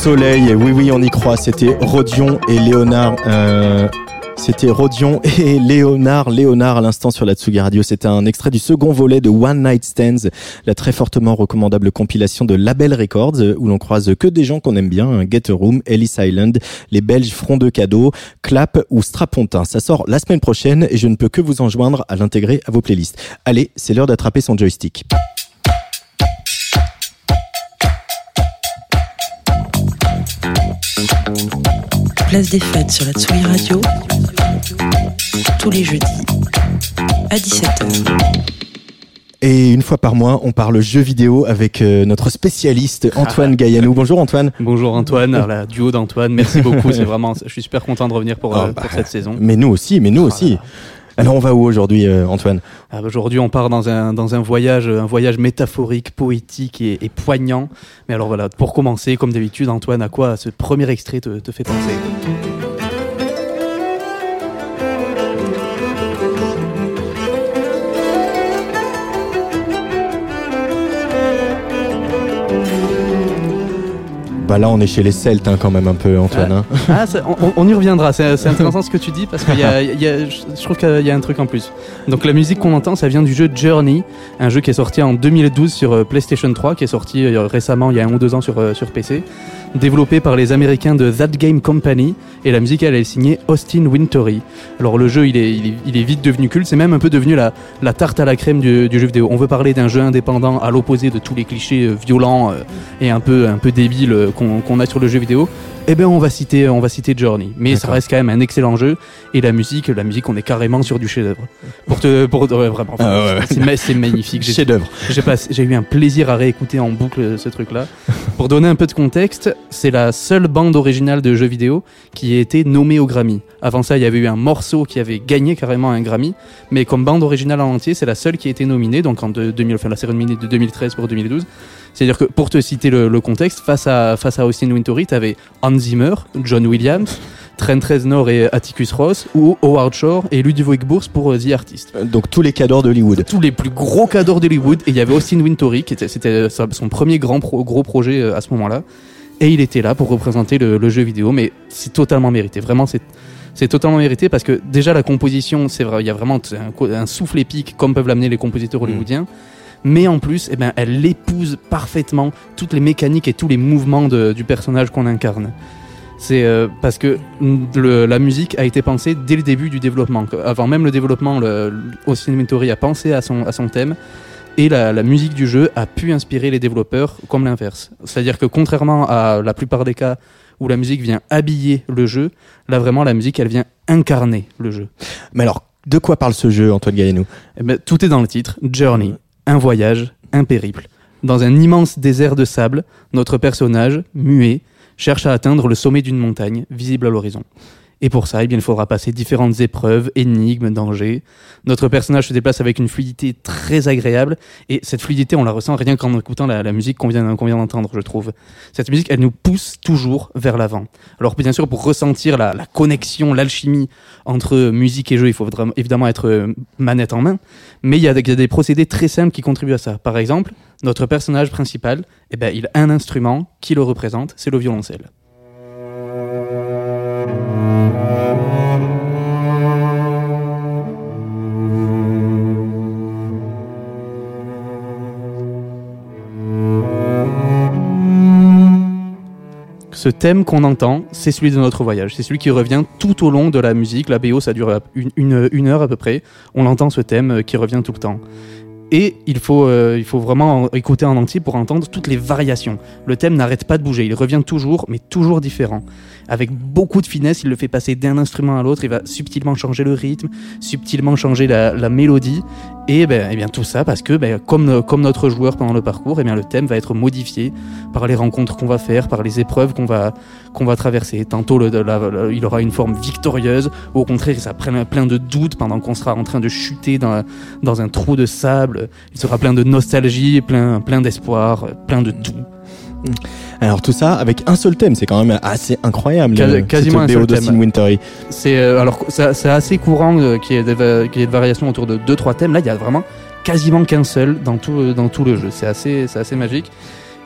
[SPEAKER 2] Soleil, oui oui on y croit, c'était Rodion et Léonard. euh, c'était Rodion *laughs* et Léonard, Léonard à l'instant sur la Tsugi Radio. C'était un extrait du second volet de One Night Stands, la très fortement recommandable compilation de Label Records, où l'on croise que des gens qu'on aime bien, hein, Get a Room, Ellis Island, les Belges Front de Cadeau, Clap ou Strapontin. Ça sort la semaine prochaine et je ne peux que vous enjoindre à l'intégrer à vos playlists. Allez, c'est l'heure d'attraper son joystick.
[SPEAKER 1] Place des fêtes sur la Tsugi Radio. Tous les jeudis à 17h.
[SPEAKER 2] Et une fois par mois, on parle jeux vidéo avec euh, notre spécialiste Antoine *laughs* Gaillanou. Bonjour Antoine.
[SPEAKER 10] Bonjour Antoine, alors la duo d'Antoine, merci *laughs* beaucoup, c'est vraiment, je suis super content de revenir pour, euh,
[SPEAKER 2] Ah, bah,
[SPEAKER 10] pour cette saison.
[SPEAKER 2] Mais nous aussi, mais nous aussi. Alors on va où aujourd'hui euh, Antoine?
[SPEAKER 10] Ah, Aujourd'hui, on part dans un, voyage, un voyage métaphorique, poétique et, poignant. Mais alors voilà, pour commencer, comme d'habitude, Antoine, à quoi ce premier extrait te fait penser?
[SPEAKER 2] Bah là, on est chez les Celtes hein, quand même un peu, Antoine. hein.
[SPEAKER 10] Ah, ça- on, y reviendra. C'est intéressant ce que tu dis parce que je trouve qu'il y a un truc en plus. Donc la musique qu'on entend, ça vient du jeu Journey, un jeu qui est sorti en 2012 sur euh, PlayStation 3, qui est sorti euh, récemment, il y a un ou deux ans sur, euh, sur PC, développé par les Américains de That Game Company. Et la musique, elle est signée Austin Wintory. Alors le jeu, il est, il est, vite devenu culte. C'est même un peu devenu la, tarte à la crème du, jeu vidéo. On veut parler d'un jeu indépendant à l'opposé de tous les clichés euh, violents euh, et un peu, un débiles euh, qu'on a sur le jeu vidéo. Eh ben on va citer, on va citer Journey. Mais ça reste quand même un excellent jeu. Et la musique, la musique, on est carrément sur du chef-d'œuvre. Pour te, pour ouais, vraiment,
[SPEAKER 2] Ah ouais,
[SPEAKER 10] c'est ma- c'est magnifique. J'ai-
[SPEAKER 2] Chef-d'œuvre.
[SPEAKER 10] J'ai eu un plaisir à réécouter en boucle ce truc-là. Pour donner un peu de contexte, c'est la seule bande originale de jeux vidéo qui a été nommée au Grammy. Avant ça, il y avait eu un morceau qui avait gagné carrément un Grammy, mais comme bande originale en entier, c'est la seule qui a été nominée, donc en de- 2000, enfin, la cérémonie de 2013 pour 2012. C'est-à-dire que pour te citer le, le contexte, face à, face à Austin Wintory, tu avais Hans Zimmer, John Williams, Trent Reznor et Atticus Ross, ou Howard Shore et Ludovic Bourse pour euh, The Artist.
[SPEAKER 2] Donc tous les cadors d'Hollywood.
[SPEAKER 10] Tous les plus gros cadors d'Hollywood. Et il y avait Austin Wintory, qui était, c'était euh, son premier grand pro- gros projet euh, à ce moment-là. Et il était là pour représenter le, le jeu vidéo, mais c'est totalement mérité. Vraiment, c'est c'est totalement mérité parce que déjà la composition, c'est vrai, il y a vraiment un, souffle épique comme peuvent l'amener les compositeurs hollywoodiens. Mais en plus, eh ben, elle épouse parfaitement toutes les mécaniques et tous les mouvements de- du personnage qu'on incarne. C'est euh, parce que le- la musique a été pensée dès le début du développement. Avant même le développement, le, le- a pensé à son, à son thème et la, la musique du jeu a pu inspirer les développeurs comme l'inverse. C'est-à-dire que contrairement à la plupart des cas où la musique vient habiller le jeu, là vraiment la musique elle vient incarner le jeu.
[SPEAKER 2] Mais alors, de quoi parle ce jeu, Antoine Galliano
[SPEAKER 10] Eh ben, tout est dans le titre. Journey. Un voyage, un périple. Dans un immense désert de sable, notre personnage, muet, cherche à atteindre le sommet d'une montagne, visible à l'horizon. Et pour ça, eh bien, il faudra passer différentes épreuves, énigmes, dangers. Notre personnage se déplace avec une fluidité très agréable, et cette fluidité, on la ressent rien qu'en écoutant la, musique qu'on vient, vient d'entendre, je trouve. Cette musique, elle nous pousse toujours vers l'avant. Alors bien sûr, pour ressentir la, connexion, l'alchimie entre musique et jeu, il faut évidemment être euh, manette en main, mais il y, a il y a des procédés très simples qui contribuent à ça. Par exemple, notre personnage principal, eh ben, il a un instrument qui le représente, c'est le violoncelle. Ce thème qu'on entend, c'est celui de notre voyage. C'est celui qui revient tout au long de la musique. La BO, ça dure une, heure à peu près. On entend ce thème euh, qui revient tout le temps. Et il faut, euh, vraiment en- écouter en entier pour entendre toutes les variations. Le thème n'arrête pas de bouger, il revient toujours, mais toujours différent. Avec beaucoup de finesse, il le fait passer d'un instrument à l'autre, il va subtilement changer le rythme, subtilement changer la mélodie. Et ben, eh bien tout ça parce que, ben, comme, comme notre joueur pendant le parcours, eh bien, le thème va être modifié par les rencontres qu'on va faire, par les épreuves qu'on va, qu'on va traverser. Tantôt, le, il aura une forme victorieuse, au contraire, ça prend plein de doutes pendant qu'on sera en train de chuter dans, dans un trou de sable. Il sera plein de nostalgie, plein, plein d'espoir, plein de tout.
[SPEAKER 2] Alors tout ça avec un seul thème, c'est quand même assez incroyable. Euh,
[SPEAKER 10] quasiment un seul thème. C'est euh, alors c'est assez courant euh, qu'il y ait des, variations autour de deux trois thèmes. Là, il y a vraiment quasiment qu'un seul dans tout euh, dans tout le jeu. C'est assez c'est assez magique.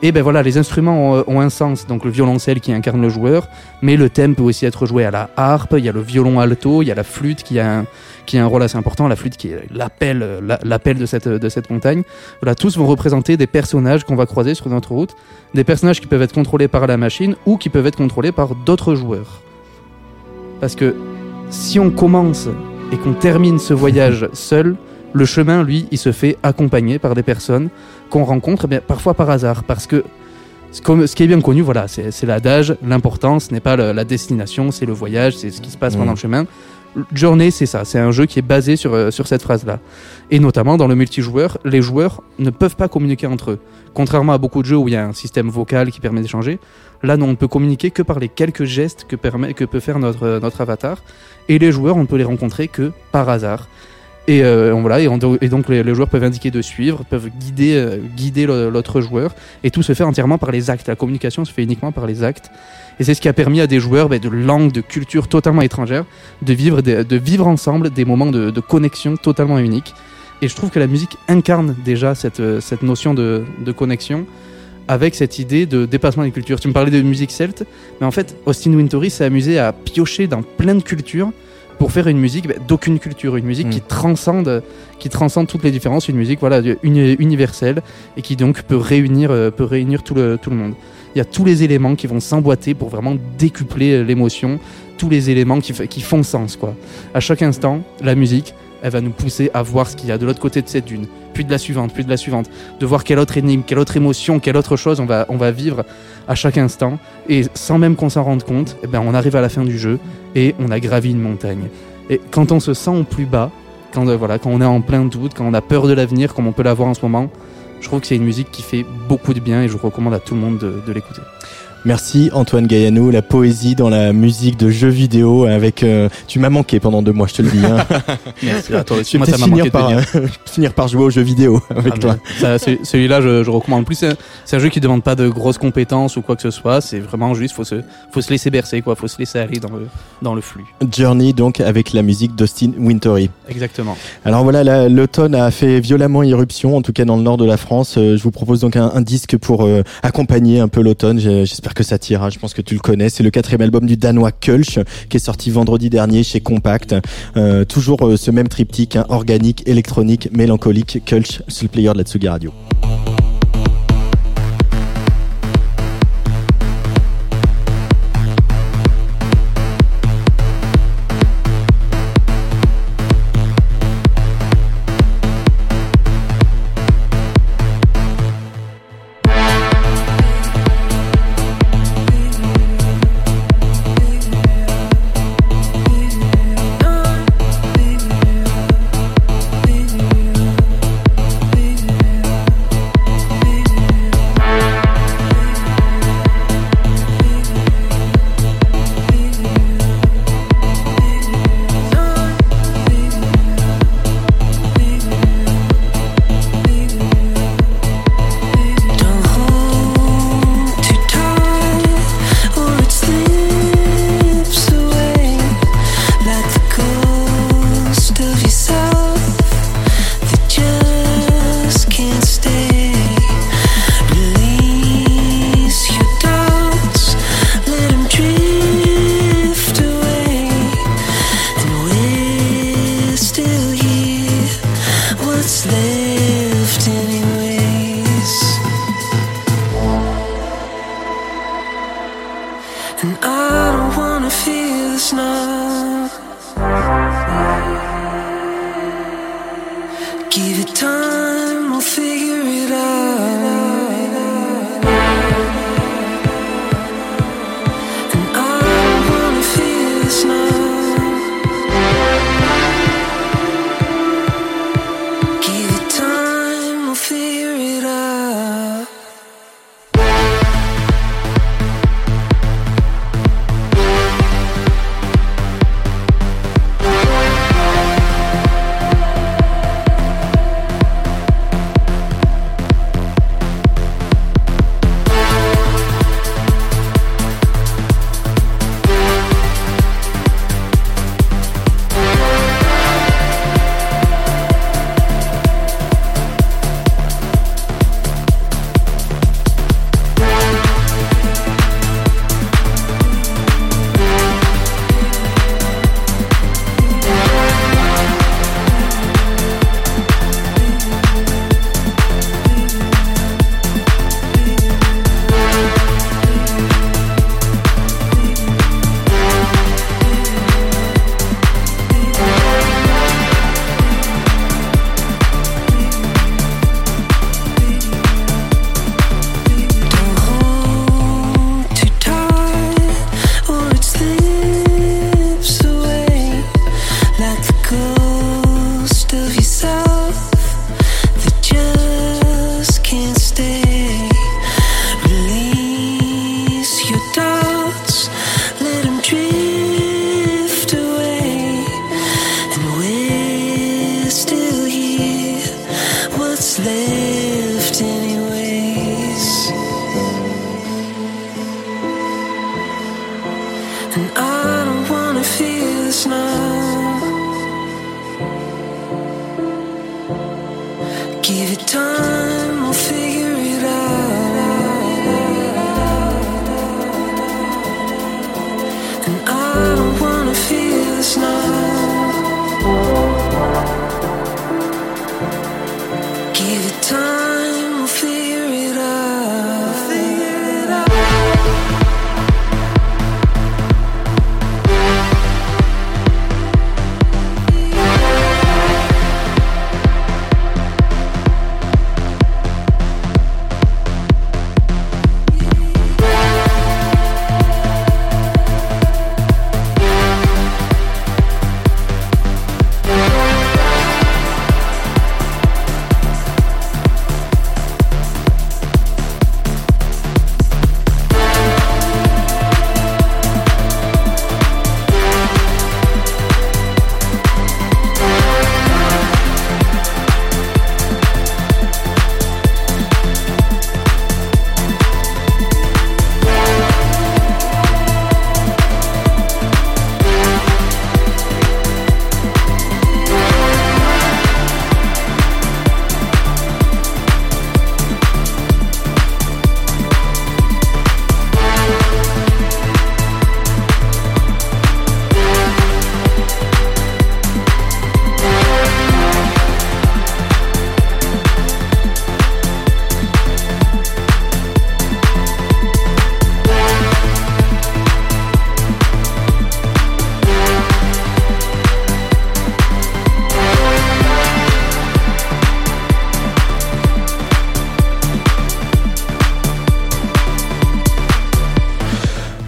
[SPEAKER 10] Et ben voilà, les instruments ont, ont un sens. Donc le violoncelle qui incarne le joueur, mais le thème peut aussi être joué à la harpe. Il y a le violon alto, il y a la flûte qui a un, qui a un rôle assez important. La flûte qui est l'appel euh, la- l'appel de cette de cette montagne. Voilà, tous vont représenter des personnages qu'on va croiser sur notre route, des personnages qui peuvent être contrôlés par la machine ou qui peuvent être contrôlés par d'autres joueurs. Parce que si on commence et qu'on termine ce voyage seul, le chemin, lui, il se fait accompagner par des personnes qu'on rencontre, eh bien, parfois par hasard, parce que ce qui est bien connu, voilà, c'est l'adage, l'important, ce n'est pas la destination, c'est le voyage, c'est ce qui se passe pendant le chemin. Journée, c'est ça, c'est un jeu qui est basé sur, euh, sur cette phrase-là. Et notamment dans le multijoueur, les joueurs ne peuvent pas communiquer entre eux. Contrairement à beaucoup de jeux où il y a un système vocal qui permet d'échanger, là non, on ne peut communiquer que par les quelques gestes que, permet, que peut faire notre, euh, notre avatar. Et les joueurs, on ne peut les rencontrer que par hasard. Et, euh, voilà, et, on- et donc les, joueurs peuvent indiquer de suivre, peuvent guider, euh, guider l'autre joueur. Et tout se fait entièrement par les actes. La communication se fait uniquement par les actes. Et c'est ce qui a permis à des joueurs ben, de langues, de cultures totalement étrangères de vivre, des- de vivre ensemble des moments de, de connexion totalement uniques. Et je trouve que la musique incarne déjà cette, euh, cette notion de, de connexion. avec cette idée de dépassement des cultures. Tu me parlais de musique celte, mais en fait, Austin Wintory s'est amusé à piocher dans plein de cultures pour faire une musique bah, d'aucune culture, une musique
[SPEAKER 3] Mm.
[SPEAKER 10] qui transcende, qui transcende toutes les différences, une musique voilà uni- universelle et qui donc peut réunir, euh, peut réunir tout le tout le monde. Il y a tous les éléments qui vont s'emboîter pour vraiment décupler euh, l'émotion, tous les éléments qui font sens quoi. À chaque instant, la musique, elle va nous pousser à voir ce qu'il y a de l'autre côté de cette dune, puis de la suivante, puis de la suivante, de voir quelle autre énigme, quelle autre émotion, quelle autre chose on va on va vivre à chaque instant et sans même qu'on s'en rende compte, eh ben on arrive à la fin du jeu et on a gravi une montagne. Et quand on se sent au plus bas, quand, euh, voilà, quand on est en plein doute, quand on a peur de l'avenir, comme on peut l'avoir en ce moment, je trouve que c'est une musique qui fait beaucoup de bien et je recommande à tout le monde de, de l'écouter.
[SPEAKER 3] Merci Antoine Gaillanou, la poésie dans la musique de jeux vidéo avec. euh, tu m'as manqué pendant deux mois, je te le dis. Hein. *laughs*
[SPEAKER 10] Merci à toi
[SPEAKER 3] Je
[SPEAKER 10] aussi. Moi, ça m'a
[SPEAKER 3] finir
[SPEAKER 10] manqué
[SPEAKER 3] par, euh, *laughs* finir par jouer aux jeux vidéo avec
[SPEAKER 10] Ah,
[SPEAKER 3] toi.
[SPEAKER 10] ça, c'est- Celui-là, je, je recommande. En plus, c'est un, jeu qui demande pas de grosses compétences ou quoi que ce soit. C'est vraiment juste, faut se, faut se laisser bercer, quoi. Faut se laisser aller dans le, dans le flux.
[SPEAKER 3] Journey donc avec la musique d'Austin Wintory.
[SPEAKER 10] Exactement.
[SPEAKER 3] Alors voilà, la- l'automne a fait violemment irruption, en tout cas dans le nord de la France. Euh, je vous propose donc un, un disque pour euh, accompagner un peu l'automne. J'espère que ça t'ira. Je pense que tu le connais. C'est le quatrième album du danois Kulch qui est sorti vendredi dernier chez Compact. Euh, toujours euh, ce même triptyque, hein, organique, électronique, mélancolique. Kulch, c'est le player de la Tsugi Radio.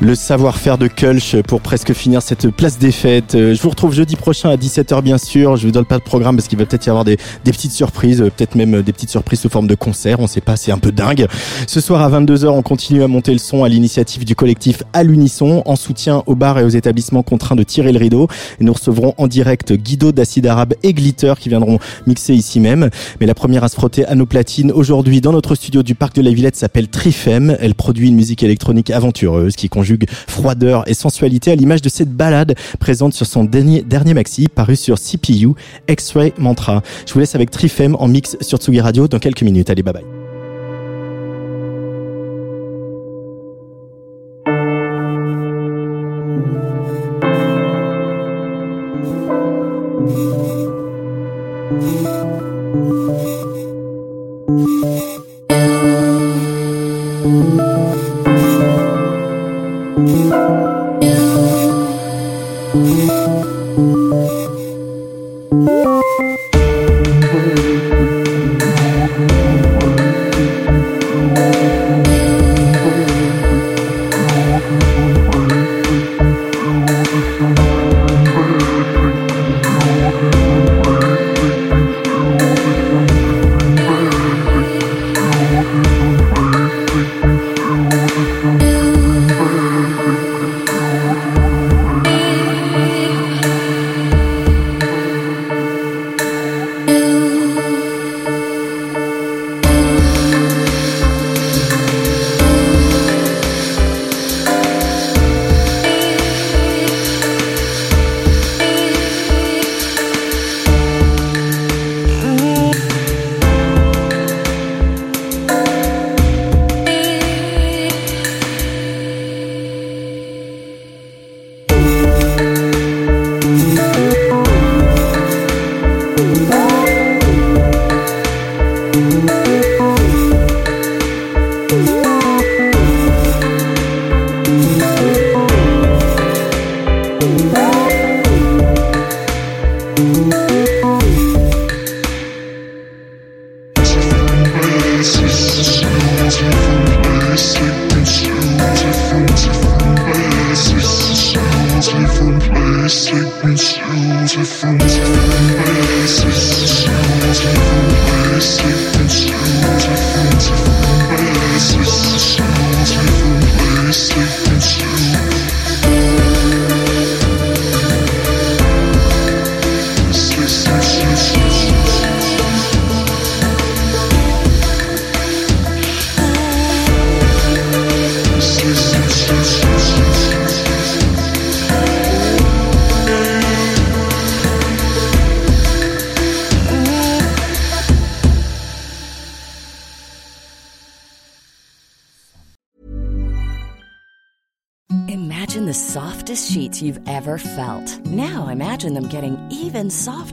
[SPEAKER 2] Le savoir-faire de Kulch pour presque finir cette place des fêtes. Euh, Je vous retrouve jeudi prochain à 17h bien sûr. Je vous donne pas de programme parce qu'il va peut-être y avoir des, des petites surprises, euh, peut-être même des petites surprises sous forme de concert. On sait pas, c'est un peu dingue. Ce soir à 22h, on continue à monter le son à l'initiative du collectif À l'unisson en soutien aux bars et aux établissements contraints de tirer le rideau. Et nous recevrons en direct Guido d'Acide Arabe et Glitter qui viendront mixer ici même. Mais la première à se frotter à nos platines aujourd'hui dans notre studio du Parc de la Villette s'appelle Trifem. Elle produit une musique électronique aventureuse qui conjugue froideur et sensualité à l'image de cette balade présente sur son dernier, dernier maxi paru sur CPU, X-Ray Mantra. Je vous laisse avec Trifem en mix sur Tsugi Radio dans quelques minutes. Allez, bye bye.